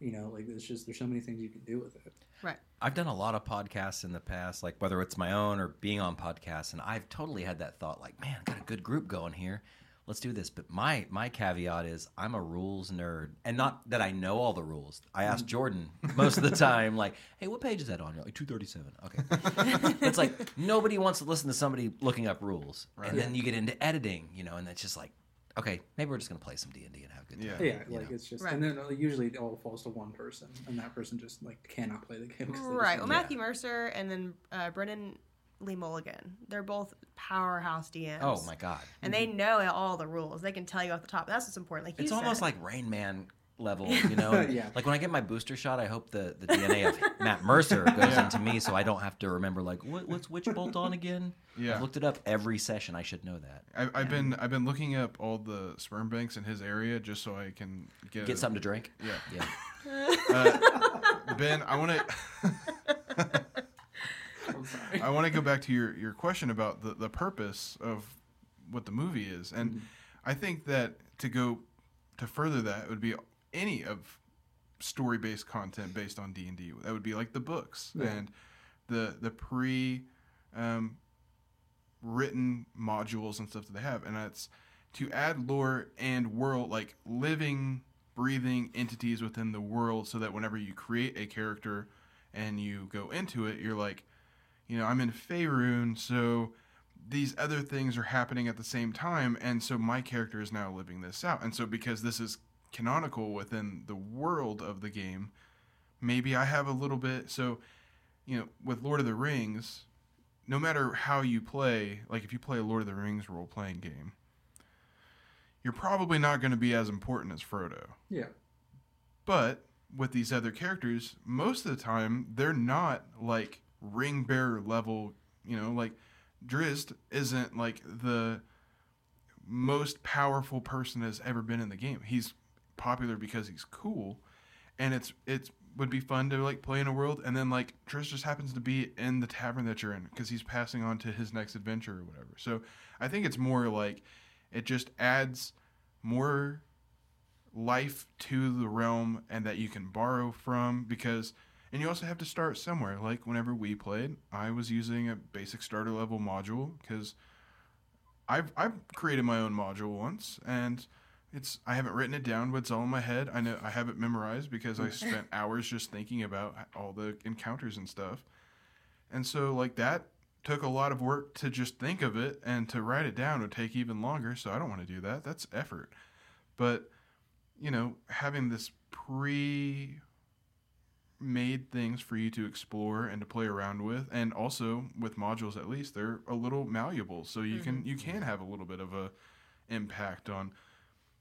you know, like there's just there's so many things you can do with it. Right. I've done a lot of podcasts in the past, like whether it's my own or being on podcasts, and I've totally had that thought, like, man, I got a good group going here. Let's do this. But my my caveat is I'm a rules nerd, and not that I know all the rules. I ask mm. Jordan most of the time, like, hey, what page is that on? You're like two thirty seven. Okay. it's like nobody wants to listen to somebody looking up rules, and then you get into editing, you know, and it's just like, okay, maybe we're just gonna play some D and D and have a good time. Yeah. Yeah, like know. it's just Right. and then uh, usually it all falls to one person, and that person just like cannot play the game. Right. Well, don't- Matthew Mercer and then uh, Brennan Lee Mulligan. They're both powerhouse DMs. Oh my god. And they know all the rules. They can tell you off the top. That's what's important. Like you It's said. almost like Rain Man level, you know? Yeah. Like when I get my booster shot, I hope the, the DNA of Matt Mercer goes into me so I don't have to remember, like, what, what's which bolt on again? Yeah. I've looked it up every session. I should know that. I, I've been I've been looking up all the sperm banks in his area just so I can get Get a- something to drink? Yeah. Yeah. Uh, ben, I want to I'm. I want to go back to your, your question about the, the purpose of what the movie is. And I think that to go to further that would be any of story based content based on D and D. That would be like the books Yeah. and the the pre um, written modules and stuff that they have. And that's to add lore and world like living, breathing entities within the world so that whenever you create a character and you go into it, you're like, you know, I'm in Faerun, so these other things are happening at the same time, and so my character is now living this out. And so because this is canonical within the world of the game, maybe I have a little bit so you know, with Lord of the Rings, no matter how you play, like if you play a Lord of the Rings role playing game, you're probably not going to be as important as Frodo. Yeah. But with these other characters, most of the time they're not like ring bearer level. You know, like Drizzt isn't like the most powerful person that's ever been in the game. He's popular because he's cool, and it's it's would be fun to like play in a world. And then like Drizzt just happens to be in the tavern that you're in because he's passing on to his next adventure or whatever. So I think it's more like it just adds more life to the realm and that you can borrow from because and you also have to start somewhere like whenever we played i was using a basic starter level module because i've i've created my own module once and it's i haven't written it down but it's all in my head. I know i have it memorized because i spent hours just thinking about all the encounters and stuff. And so like that took a lot of work to just think of it and to write it down would take even longer so i don't want to do that. That's effort. But you know, having this pre made things for you to explore and to play around with and also with modules at least they're a little malleable so you can mm-hmm. you can have a little bit of a impact on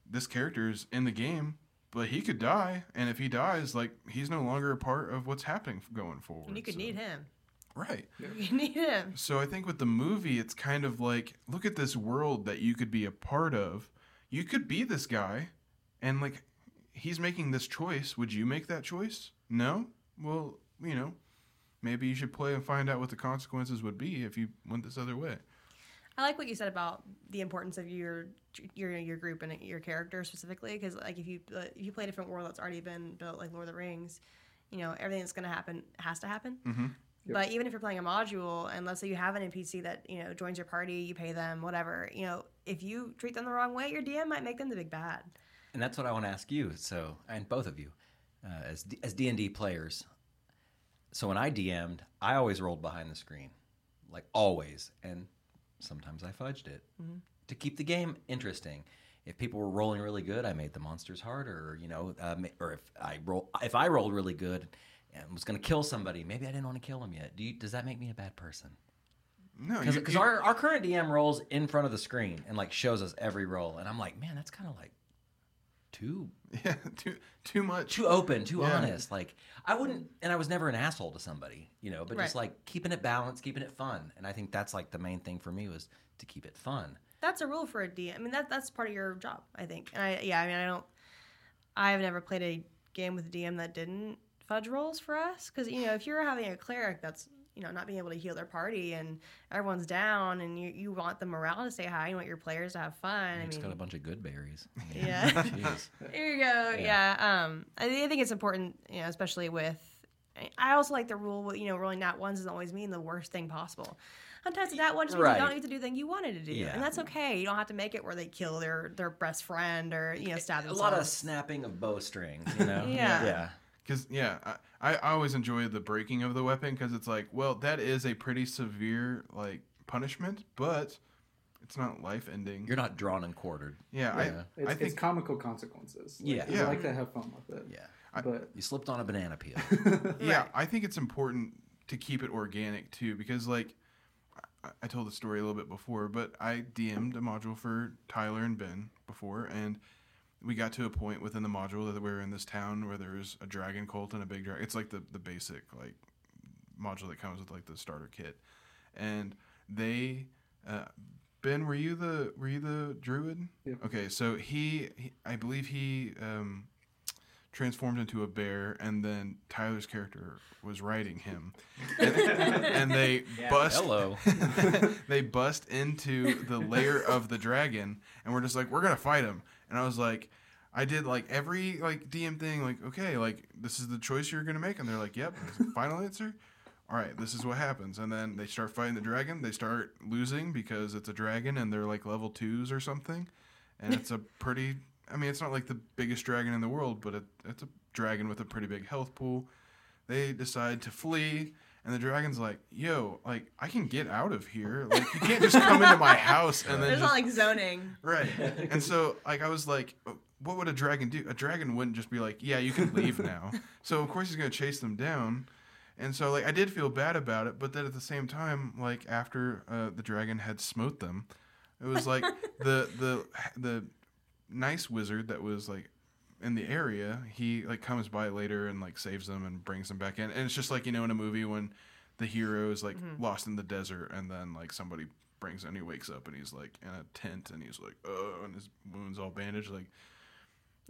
this character's in the game but he could die and if he dies like he's no longer a part of what's happening going forward And you could so- need him. right You need him. so I think with the movie, it's kind of like look at this world that you could be a part of. You could be this guy, and like he's making this choice. Would you make that choice? No. Well, you know, maybe you should play and find out what the consequences would be if you went this other way. I like what you said about the importance of your your your group and your character specifically because like if you uh, if you play a different world that's already been built like Lord of the Rings, you know everything that's going to happen has to happen. Mm-hmm. Yep. But even if you're playing a module, and let's say you have an NPC that you know joins your party, you pay them, whatever. You know, if you treat them the wrong way, your DM might make them the big bad. And that's what I want to ask you. So, and both of you, uh, as D- as D and D players. So when I DM'd, I always rolled behind the screen, like always, and sometimes I fudged it to keep the game interesting. If people were rolling really good, I made the monsters harder. Or, you know, uh, ma- or if I roll, if I rolled really good and was going to kill somebody, maybe I didn't want to kill them yet. Do you, does that make me a bad person? No, Because our, our current DM rolls in front of the screen and like shows us every roll, and I'm like, man, that's kind of like too yeah, too too much. too open, too Yeah. honest. Like I wouldn't, and I was never an asshole to somebody, you know. But just like keeping it balanced, keeping it fun, and I think that's like the main thing for me was to keep it fun. That's a rule for a DM. I mean, that that's part of your job, I think. And I yeah, I mean, I don't. I've never played a game with a DM that didn't fudge rolls for us because you know if you're having a cleric that's you know not being able to heal their party and everyone's down and you, you want the morale to stay high, you want your players to have fun. You I just got a bunch of good berries. Yeah. Jeez. There you go. Yeah. Yeah. Um, I, I think it's important, you know, especially with. I also like the rule, you know, rolling nat ones doesn't always mean the worst thing possible. Sometimes the nat one just means Right. you don't need to do the thing you wanted to do, Yeah. and that's okay. You don't have to make it where they kill their their best friend or you know stab a themselves. lot of snapping of bowstrings, you know. Yeah. yeah. Because yeah, I, I always enjoy the breaking of the weapon because it's like, well, that is a pretty severe like punishment, but it's not life ending. You're not drawn and quartered. Yeah, Yeah. I, It's, I it's think comical consequences. Like, Yeah. you Yeah. like to have fun with it. Yeah. But You slipped on a banana peel. yeah, I think it's important to keep it organic too because like I, I told the story a little bit before, but I DM'd a module for Tyler and Ben before, and we got to a point within the module that we were in this town where there was a dragon cult and a big dragon. It's like the the basic like module that comes with like the starter kit, and they. Uh, Ben, were you the were you the druid? Yep. Okay, so he, he I believe he um, transformed into a bear, and then Tyler's character was riding him, and, and they bust. Hello. they bust into the lair of the dragon, and we're just like, we're gonna fight him. And I was like, I did like every like DM thing, like okay, like this is the choice you're gonna make, and they're like, yep. And I was like, Final answer. All right, this is what happens, and then they start fighting the dragon. They start losing because it's a dragon, and they're like level twos or something, and it's a pretty. I mean, it's not like the biggest dragon in the world, but it, it's a dragon with a pretty big health pool. They decide to flee, and the dragon's like, "Yo, like I can get out of here. Like you can't just come into my house and then There's just not like zoning. right." And so, like, I was like, "What would a dragon do? A dragon wouldn't just be like, yeah, you can leave now.' So of course he's gonna chase them down." And so like I did feel bad about it, but then at the same time, like after uh, the dragon had smote them, it was like the the the nice wizard that was like in the area, he like comes by later and like saves them and brings them back in. And it's just like you know in a movie when the hero is like mm-hmm. lost in the desert and then like somebody brings and he wakes up and he's like in a tent and he's like oh and his wounds all bandaged like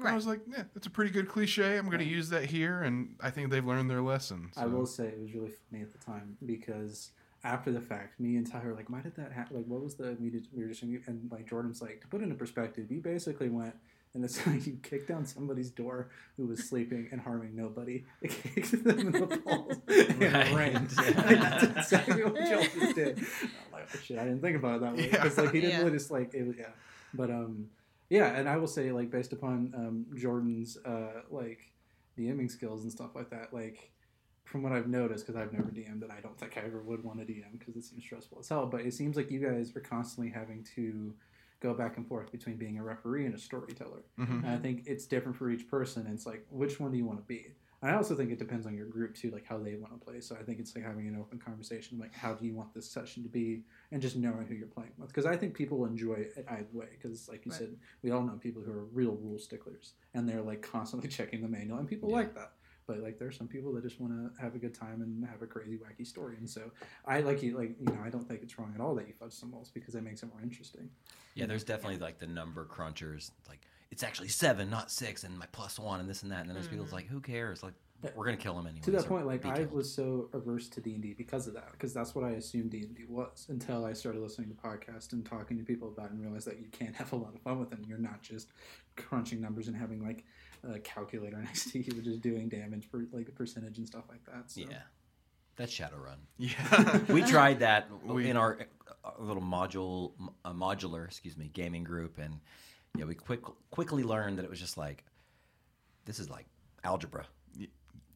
I was like, yeah, that's a pretty good cliche. I'm going to use that here, and I think they've learned their lesson. I will say it was really funny at the time because after the fact, me and Tyler were like, why did that happen? Like, what was the we did we were just and like Jordan's like to put it into perspective, you basically went and it's like you kicked down somebody's door who was sleeping and harming nobody. It kicked them in the balls and Right. it rained. Yeah. Like, that's exactly what Joel just did. I'm like, oh, shit, I didn't think about it that way. Yeah. Like he didn't Yeah. really just like it was yeah. But um yeah, and I will say like based upon um Jordan's uh like DMing skills and stuff like that, like from what I've noticed, because I've never DM'd and I don't think I ever would want to DM because it seems stressful as hell. But it seems like you guys are constantly having to go back and forth between being a referee and a storyteller. Mhm. And I think it's different for each person. It's like which one do you want to be? And I also think it depends on your group too, like how they want to play. So I think it's like having an open conversation, like how do you want this session to be, and just knowing who you're playing with. Because I think people enjoy it either way. Because like you Right. said, we all know people who are real rule sticklers, and they're like constantly checking the manual, and people Yeah. like that. But like, there's some people that just want to have a good time and have a crazy, wacky story. And so I like you, like you know, I don't think it's wrong at all that you fudge symbols because it makes it more interesting. Yeah, there's definitely like the number crunchers. Like it's actually seven, not six, and my plus one, and this and that. And then there's people like, mm. who cares? Like we're gonna kill them anyway. to that so point like i killed. was so averse to d&d because of that because that's what i assumed d&d was until i started listening to podcasts and talking to people about it and realized that you can't have a lot of fun with them. you're not just crunching numbers and having like a calculator next to you you're just doing damage for like a percentage and stuff like that so. Yeah, that's Shadowrun. Yeah. we tried that We- in our uh, little module, a modular, excuse me, gaming group, and yeah, we quick quickly learned that it was just like, this is like algebra.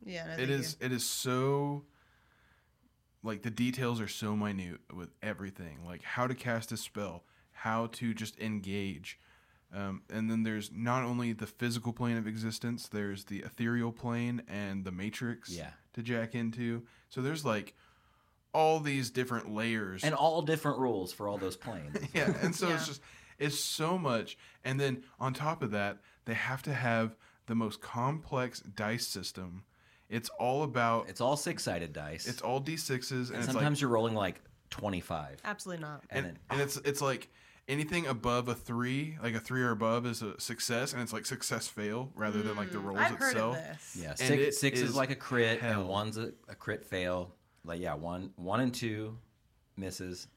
Yeah, no, it thank is. It is so. Like the details are so minute with everything, like how to cast a spell, how to just engage, um, and then there's not only the physical plane of existence, there's the ethereal plane and the matrix Yeah. to jack into. So there's like all these different layers And all different rules for all those planes. yeah and so it's just it's so much and then on top of that they have to have the most complex dice system it's all about It's all six sided dice. it's all d6s and, and sometimes like you're rolling like 25. Absolutely not. And, and, then, and it's it's like anything above a three like a three or above is a success and it's like success fail rather than like the rolls Mm, I've heard itself of this. yeah, and six, it six is, is like a crit, hell. and one's a, a crit fail. Like, yeah, one one and two misses.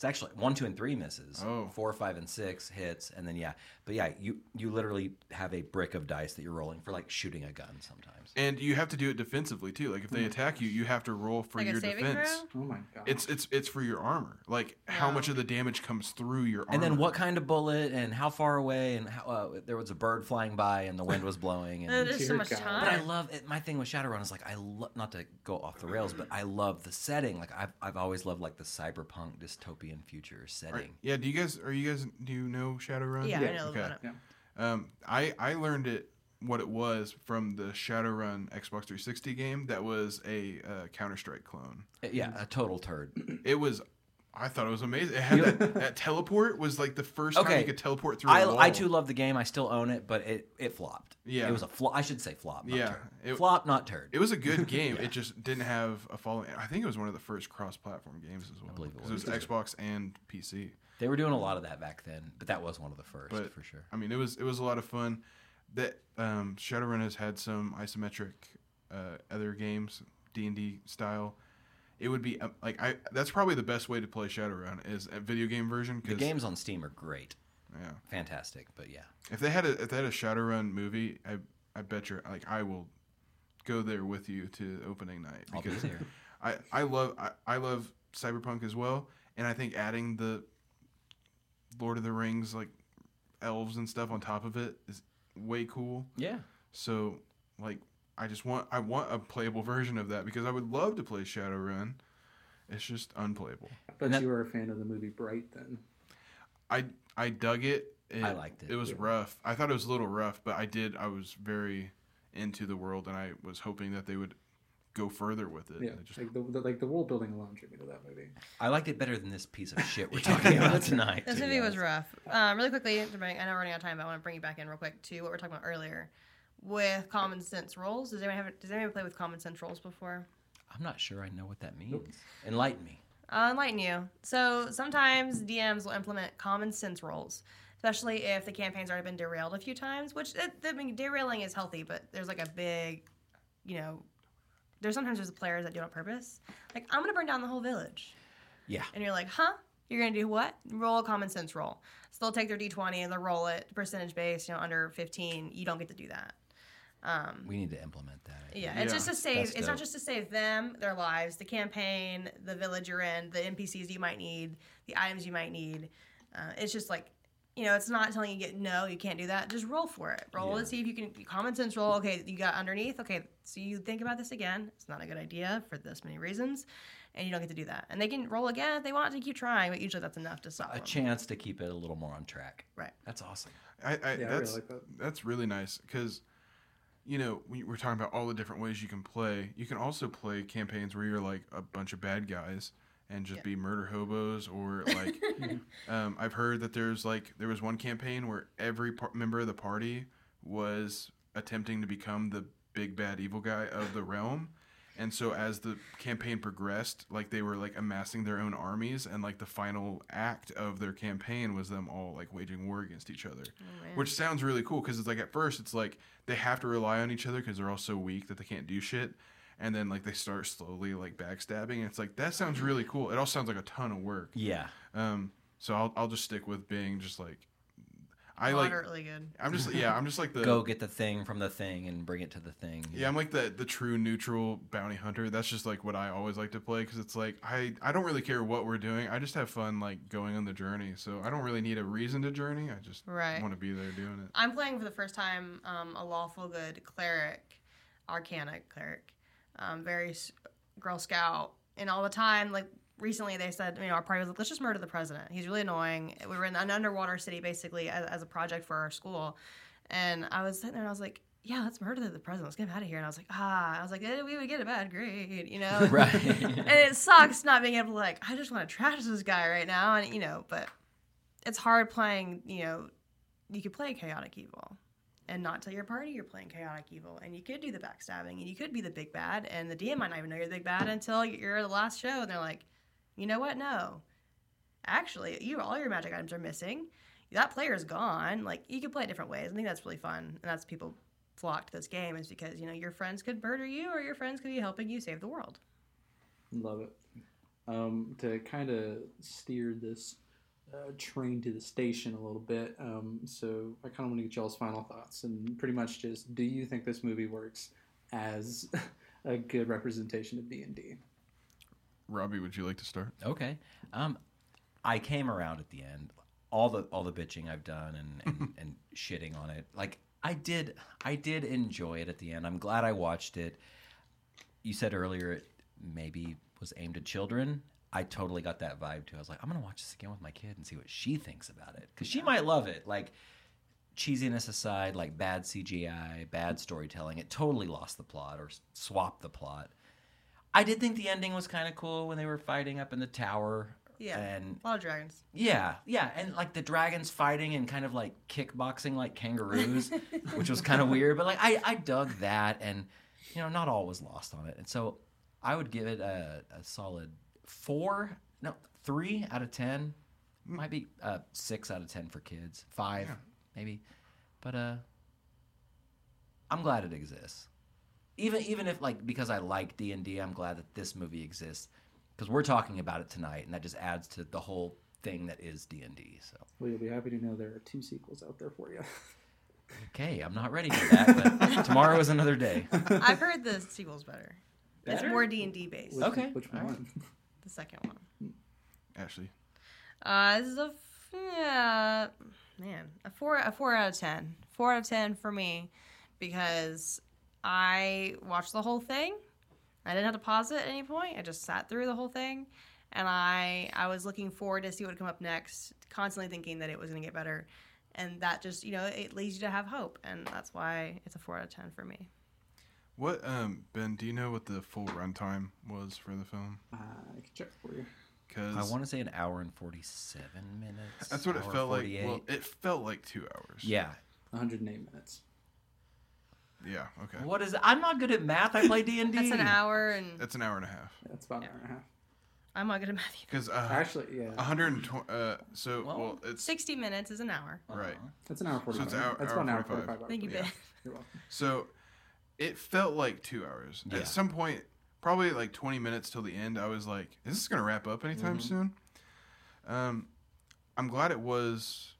It's actually one, two, and three misses. Oh. Four, five, and six hits, and then yeah, but yeah, you you literally have a brick of dice that you're rolling for like shooting a gun sometimes. and you have to do it defensively too like if they attack you you have to roll for Like a your saving defense throw? oh my god it's it's it's for your armor like how much of the damage comes through your armor And then what kind of bullet, and how far away, and how uh, there was a bird flying by, and the wind was blowing, and There's so Dear much God. time. But I love it. My thing with Shadowrun is like I love not to go off the rails, but I love the setting. Like I've I've always loved like the cyberpunk dystopian future Are- setting. yeah, do you guys are you guys do you know Shadowrun? yeah, Yeah, I know okay. about it. yeah Um, I I learned it what it was from the Shadowrun Xbox 360 game that was a uh, Counter Strike clone. Uh, Yeah, a total turd. It was. I thought it was amazing. It had that, that teleport was like the first time you could teleport through. I a wall. I too love the game. I still own it, but it it flopped. Yeah. it was a flop. I should say flop. Not Yeah, it- flop, not turd. It was a good game. Yeah. It just didn't have a following. I think it was one of the first cross-platform games as well. believe it 'Cause it was Xbox and PC. they were doing a lot of that back then, but that was one of the first But- for sure. I mean, it was it was a lot of fun. That um, Shadowrun has had some isometric uh, other games, D and D style. It would be um, like I. That's probably the best way to play Shadowrun is a video game version. The games on Steam are great, Yeah. fantastic. But yeah, If they had a if they had a Shadowrun movie, I I bet you like I will go there with you to opening night I'll be because there. I I love I, I love cyberpunk as well, and I think adding the Lord of the Rings like elves and stuff on top of it is way cool. Yeah, So like I just want I want a playable version of that because I would love to play Shadowrun. It's just unplayable. but that- you were a fan of the movie bright then I I dug it. it I liked it. It was rough. I thought it was a little rough, but I did. I was very into the world, and I was hoping that they would go further with it. Yeah, It just- like the, the like the world building alone drew me to that movie. I liked it better than this piece of shit we're talking about tonight. This movie was rough. Um, really quickly, to bring, I know we're running out of time, but I want to bring you back in real quick to what we are talking about earlier with common sense rolls. Does anyone have? Does anyone play with common sense rolls before? I'm not sure I know what that means. Enlighten me. I'll enlighten you. So sometimes DMs will implement common sense rolls, especially if the campaign's already been derailed a few times. Which it, I mean, derailing is healthy, but there's like a big, you know, there's sometimes there's players that do it on purpose. Like I'm gonna burn down the whole village. Yeah. And you're like, huh? You're gonna do what? Roll a common sense roll. So they'll take their d20 and they'll roll it percentage based. You know, under 15, you don't get to do that. Um, We need to implement that. I think. yeah, it's just to save. that's It's not just to save them, their lives, the campaign, the village you're in, the NPCs you might need, the items you might need. Uh, it's just like, you know, it's not telling you get no, you can't do that. Just roll for it. Roll Yeah. and see if you can. Common sense roll. Okay, you got underneath. Okay, so you think about this again. It's not a good idea for this many reasons, and you don't get to do that. And they can roll again if they want to keep trying, but usually that's enough to stop A them. chance to keep it a little more on track. Right. That's awesome. I, I, Yeah, I really that's like that. that's really nice because you know we we're talking about all the different ways you can play. You can also play campaigns where you're like a bunch of bad guys and just Yeah. be murder hobos or like um, I've heard that there's like there was one campaign where every par- member of the party was attempting to become the big bad evil guy of the realm. And so as the campaign progressed, like they were like amassing their own armies and like the final act of their campaign was them all like waging war against each other. Oh. Which sounds really cool because it's like at first it's like they have to rely on each other because they're all so weak that they can't do shit. And then like they start slowly like backstabbing. And it's like that sounds really cool. It all sounds like a ton of work. Yeah. Um, so I'll I'll just stick with being just like I like Moderately good. I'm just yeah I'm just like the Go get the thing from the thing and bring it to the thing. yeah I'm like the the true neutral bounty hunter. That's just like what I always like to play because it's like I I don't really care what we're doing. I just have fun like going on the journey. So I don't really need a reason to journey. I just Right. want to be there doing it. I'm playing for the first time um, a lawful good cleric, arcana cleric, um, very s- Girl Scout, and all the time, like recently they said, you know, our party was like, let's just murder the president. He's really annoying. We were in an underwater city basically as, as a project for our school, and I was sitting there and I was like. Yeah, let's murder the president. Let's get him out of here. And I was like, ah, I was like, eh, we would get a bad grade, you know? Right. and it sucks not being able to like i just want to trash this guy right now and you know but it's hard playing you know you could play chaotic evil and not tell your party you're playing chaotic evil and you could do the backstabbing and you could be the big bad and the dm might not even know you're the big bad until you're the last show and they're like you know what? No. Actually you all your magic items are missing. That player is gone. Like you could play it different ways. I think that's really fun and that's people flock to this game is because you know your friends could murder you or your friends could be helping you save the world. Love it. Um, to kind of steer this uh, train to the station a little bit, um, so I kind of want to get y'all's final thoughts and pretty much just do you think this movie works as a good representation of D and D? Robby, would you like to start? Okay. Um, I came around at the end. All the all the bitching I've done and, and, and shitting on it. Like I did I did enjoy it at the end. I'm glad I watched it. You said earlier it maybe was aimed at children. I totally got that vibe too. I was like, I'm gonna watch this again with my kid and see what she thinks about it because she might love it. Like cheesiness aside, like bad CGI, bad storytelling, it totally lost the plot or swapped the plot. I did think the ending was kind of cool when they were fighting up in the tower. Yeah. And A lot of dragons. yeah, yeah, and like the dragons fighting and kind of like kickboxing like kangaroos, which was kind of weird. But like I, I dug that, and you know, not all was lost on it. And so I would give it a, a solid four, no, three out of ten. Might be uh, six out of ten for kids, five Yeah. maybe. But uh, I'm glad it exists. Even even if like because I like D and I'm glad that this movie exists because we're talking about it tonight, and that just adds to the whole thing that is D and D. So Well, you'll be happy to know there are two sequels out there for you. okay, I'm not ready for that, but tomorrow is another day. I've heard the sequel's better. It's more D and D based. Which, Okay, which all right. one? The second one. Ashley. Uh, this is a f- yeah, man, a four, a four out of ten. Four out of ten for me because I watched the whole thing. I didn't have to pause it at any point. I just sat through the whole thing, and I I was looking forward to see what would come up next. Constantly thinking that it was going to get better, and that just you know it leads you to have hope, and that's why it's a four out of ten for me. What um Ben? Do you know what the full runtime was for the film? Uh, I can check for you. Because I want to say an hour and 47 minutes. that's what it felt 48. like. Well, it felt like two hours. yeah. 108 minutes. Yeah. Okay. What is I'm not good at math. I play D&D. That's an hour, and That's an hour and a half. That's about Yeah. an hour and a half. I'm not good at math. Because uh, Actually, yeah, 120. Uh, so Well, well, it's 60 minutes is an hour. right. that's an hour 45. it's hour- that's hour about an hour 45. 45. Thank you, Yeah. Ben. You're welcome. So it felt like two hours. Yeah. At some point, probably like 20 minutes till the end, I was like, is this going to wrap up anytime Mhm. soon? Um, I'm glad it was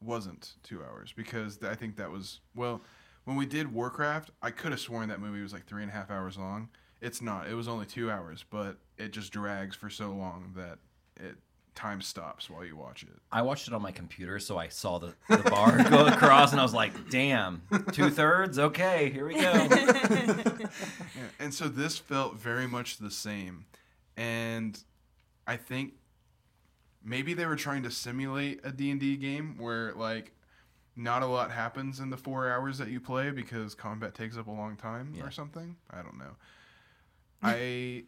wasn't two hours because I think that was well when we did Warcraft I could have sworn that movie was like three and a half hours long it's not it was only two hours but it just drags for so long that it time stops while you watch it I watched it on my computer, so I saw the, the bar go across, and I was like, "Damn, two thirds. Okay, here we go." yeah, and so this felt very much the same and i think maybe they were trying to simulate a d&d game where like not a lot happens in the four hours that you play because combat takes up a long time Yeah. or something i don't know i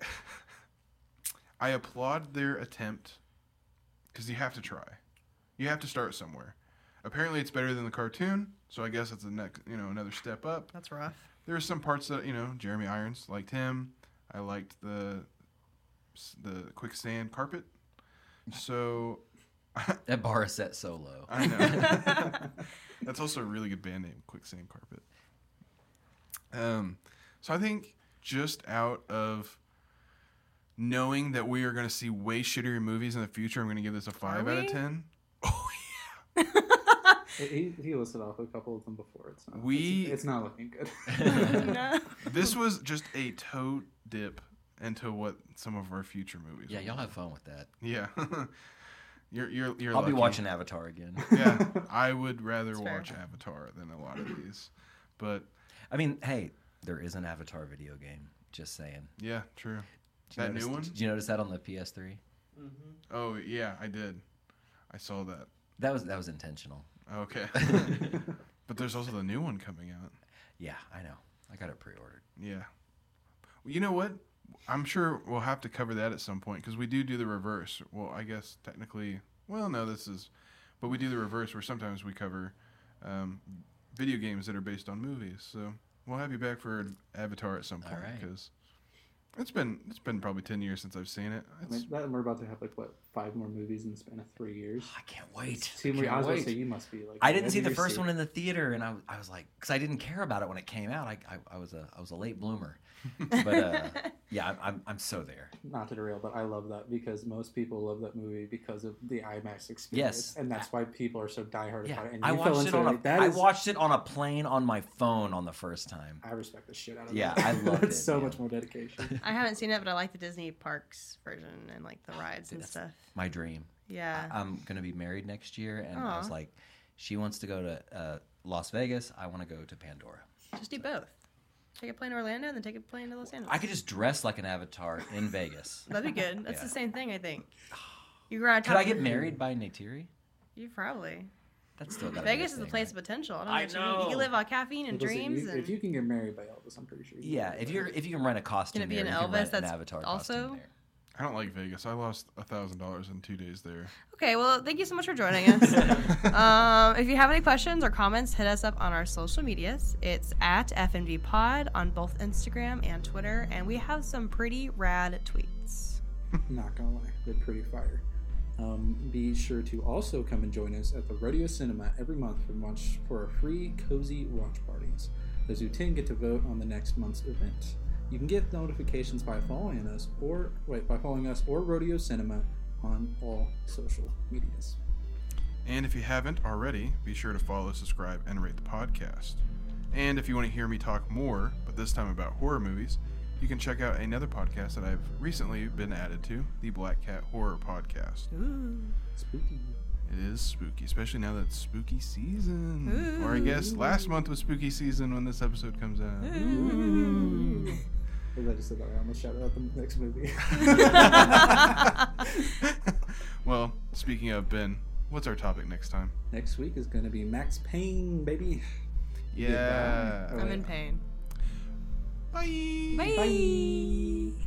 i applaud their attempt because you have to try you have to start somewhere apparently it's better than the cartoon so i guess it's a next you know another step up That's rough. there were some parts that you know Jeremy Irons liked him. I liked the the quicksand carpet. So that bar is set so low. I know that's also a really good band name, Quicksand Carpet. Um, so I think just out of knowing that we are going to see way shittier movies in the future, I'm going to give this a five out of ten. Oh He, he listed off a couple of them before. It's not, We- it's, it's not looking good. no. this was just a toe dip into what some of our future movies. Yeah, will y'all have fun with that. Yeah. You're you're you're I'll be watching Avatar again. Yeah. I would rather That's fair. watch Avatar than a lot of these. But I mean, hey, there is an Avatar video game. Just saying. yeah, true. Did you That notice- new one? Did you notice that on the PS3? Mm-hmm. Oh yeah, I did. I saw that. That was that was intentional. Okay. but there's also the new one coming out. Yeah, I know. I got it pre-ordered. Yeah. Well, you know what? I'm sure we'll have to cover that at some point because we do do the reverse. Well, I guess technically, well, no, this is, but we do the reverse where sometimes we cover um, video games that are based on movies. So we'll have you back for Avatar at some All point right. because it's been it's been probably ten years since I've seen it. I mean, that, we're about to have like what five more movies in the span of three years. I can't wait. Two more. Can't I was wait. say you must be like. I didn't see the first seat. one in the theater, and I, was- I was like, because I didn't care about it when it came out. I, I, I was a I was a late bloomer, but uh, yeah, I'm, I'm I'm so there. Not to derail, but I love that because most people love that movie because of the IMAX experience, Yes. and that's why people are so diehard Yeah, about it. And I watched it on a like, that I is- watched it on a plane on my phone on the first time. I respect the shit out of it. Yeah, that. I loved It's it, so man. much more dedication. I haven't seen it, but I like the Disney parks version and like the rides and stuff. My dream. Yeah. I, am gonna be married next year, and I was like, she wants to go to uh, Las Vegas. I want to go to Pandora. Just do both. Take a plane to Orlando and then take a plane to Los Angeles. I could just dress like an avatar in Vegas. That'd be good. That's Yeah. the same thing, I think. You were on Could I of- get married by Neytiri? You probably. That's still gotta Vegas a is the place right? of potential. I don't I know. what you need. You live on caffeine and Listen, dreams. you- and if you can get married by Elvis, I'm pretty sure. you Yeah, can if you're if you can rent a costume, Can it be there, an Elvis rent an avatar also- costume there. I don't like Vegas. I lost a thousand dollars in two days there. Okay, well, thank you so much for joining us. um, if you have any questions or comments, hit us up on our social medias. It's at FMV Pod on both Instagram and Twitter, and we have some pretty rad tweets. Not gonna lie, they're pretty fire. Um, be sure to also come and join us at the Rodeo Cinema every month for watch for our free cozy watch parties. Those who attend get to vote on the next month's event. You can get notifications by following us or wait by following us or Rodeo Cinema on all social medias. And if you haven't already, be sure to follow, subscribe, and rate the podcast. And if you want to hear me talk more, but this time about horror movies, you can check out another podcast that I've recently been added to, the Black Cat Horror Podcast. Ooh. Spooky. It is spooky, especially now that it's spooky season. Or I guess last month was spooky season when this episode comes out. As I just said that, I almost shouted out the next movie. well, speaking of Ben, what's our topic next time? next week is going to be Max Payne, baby. Yeah. Oh, I'm wait. in pain. Bye. Bye. Bye.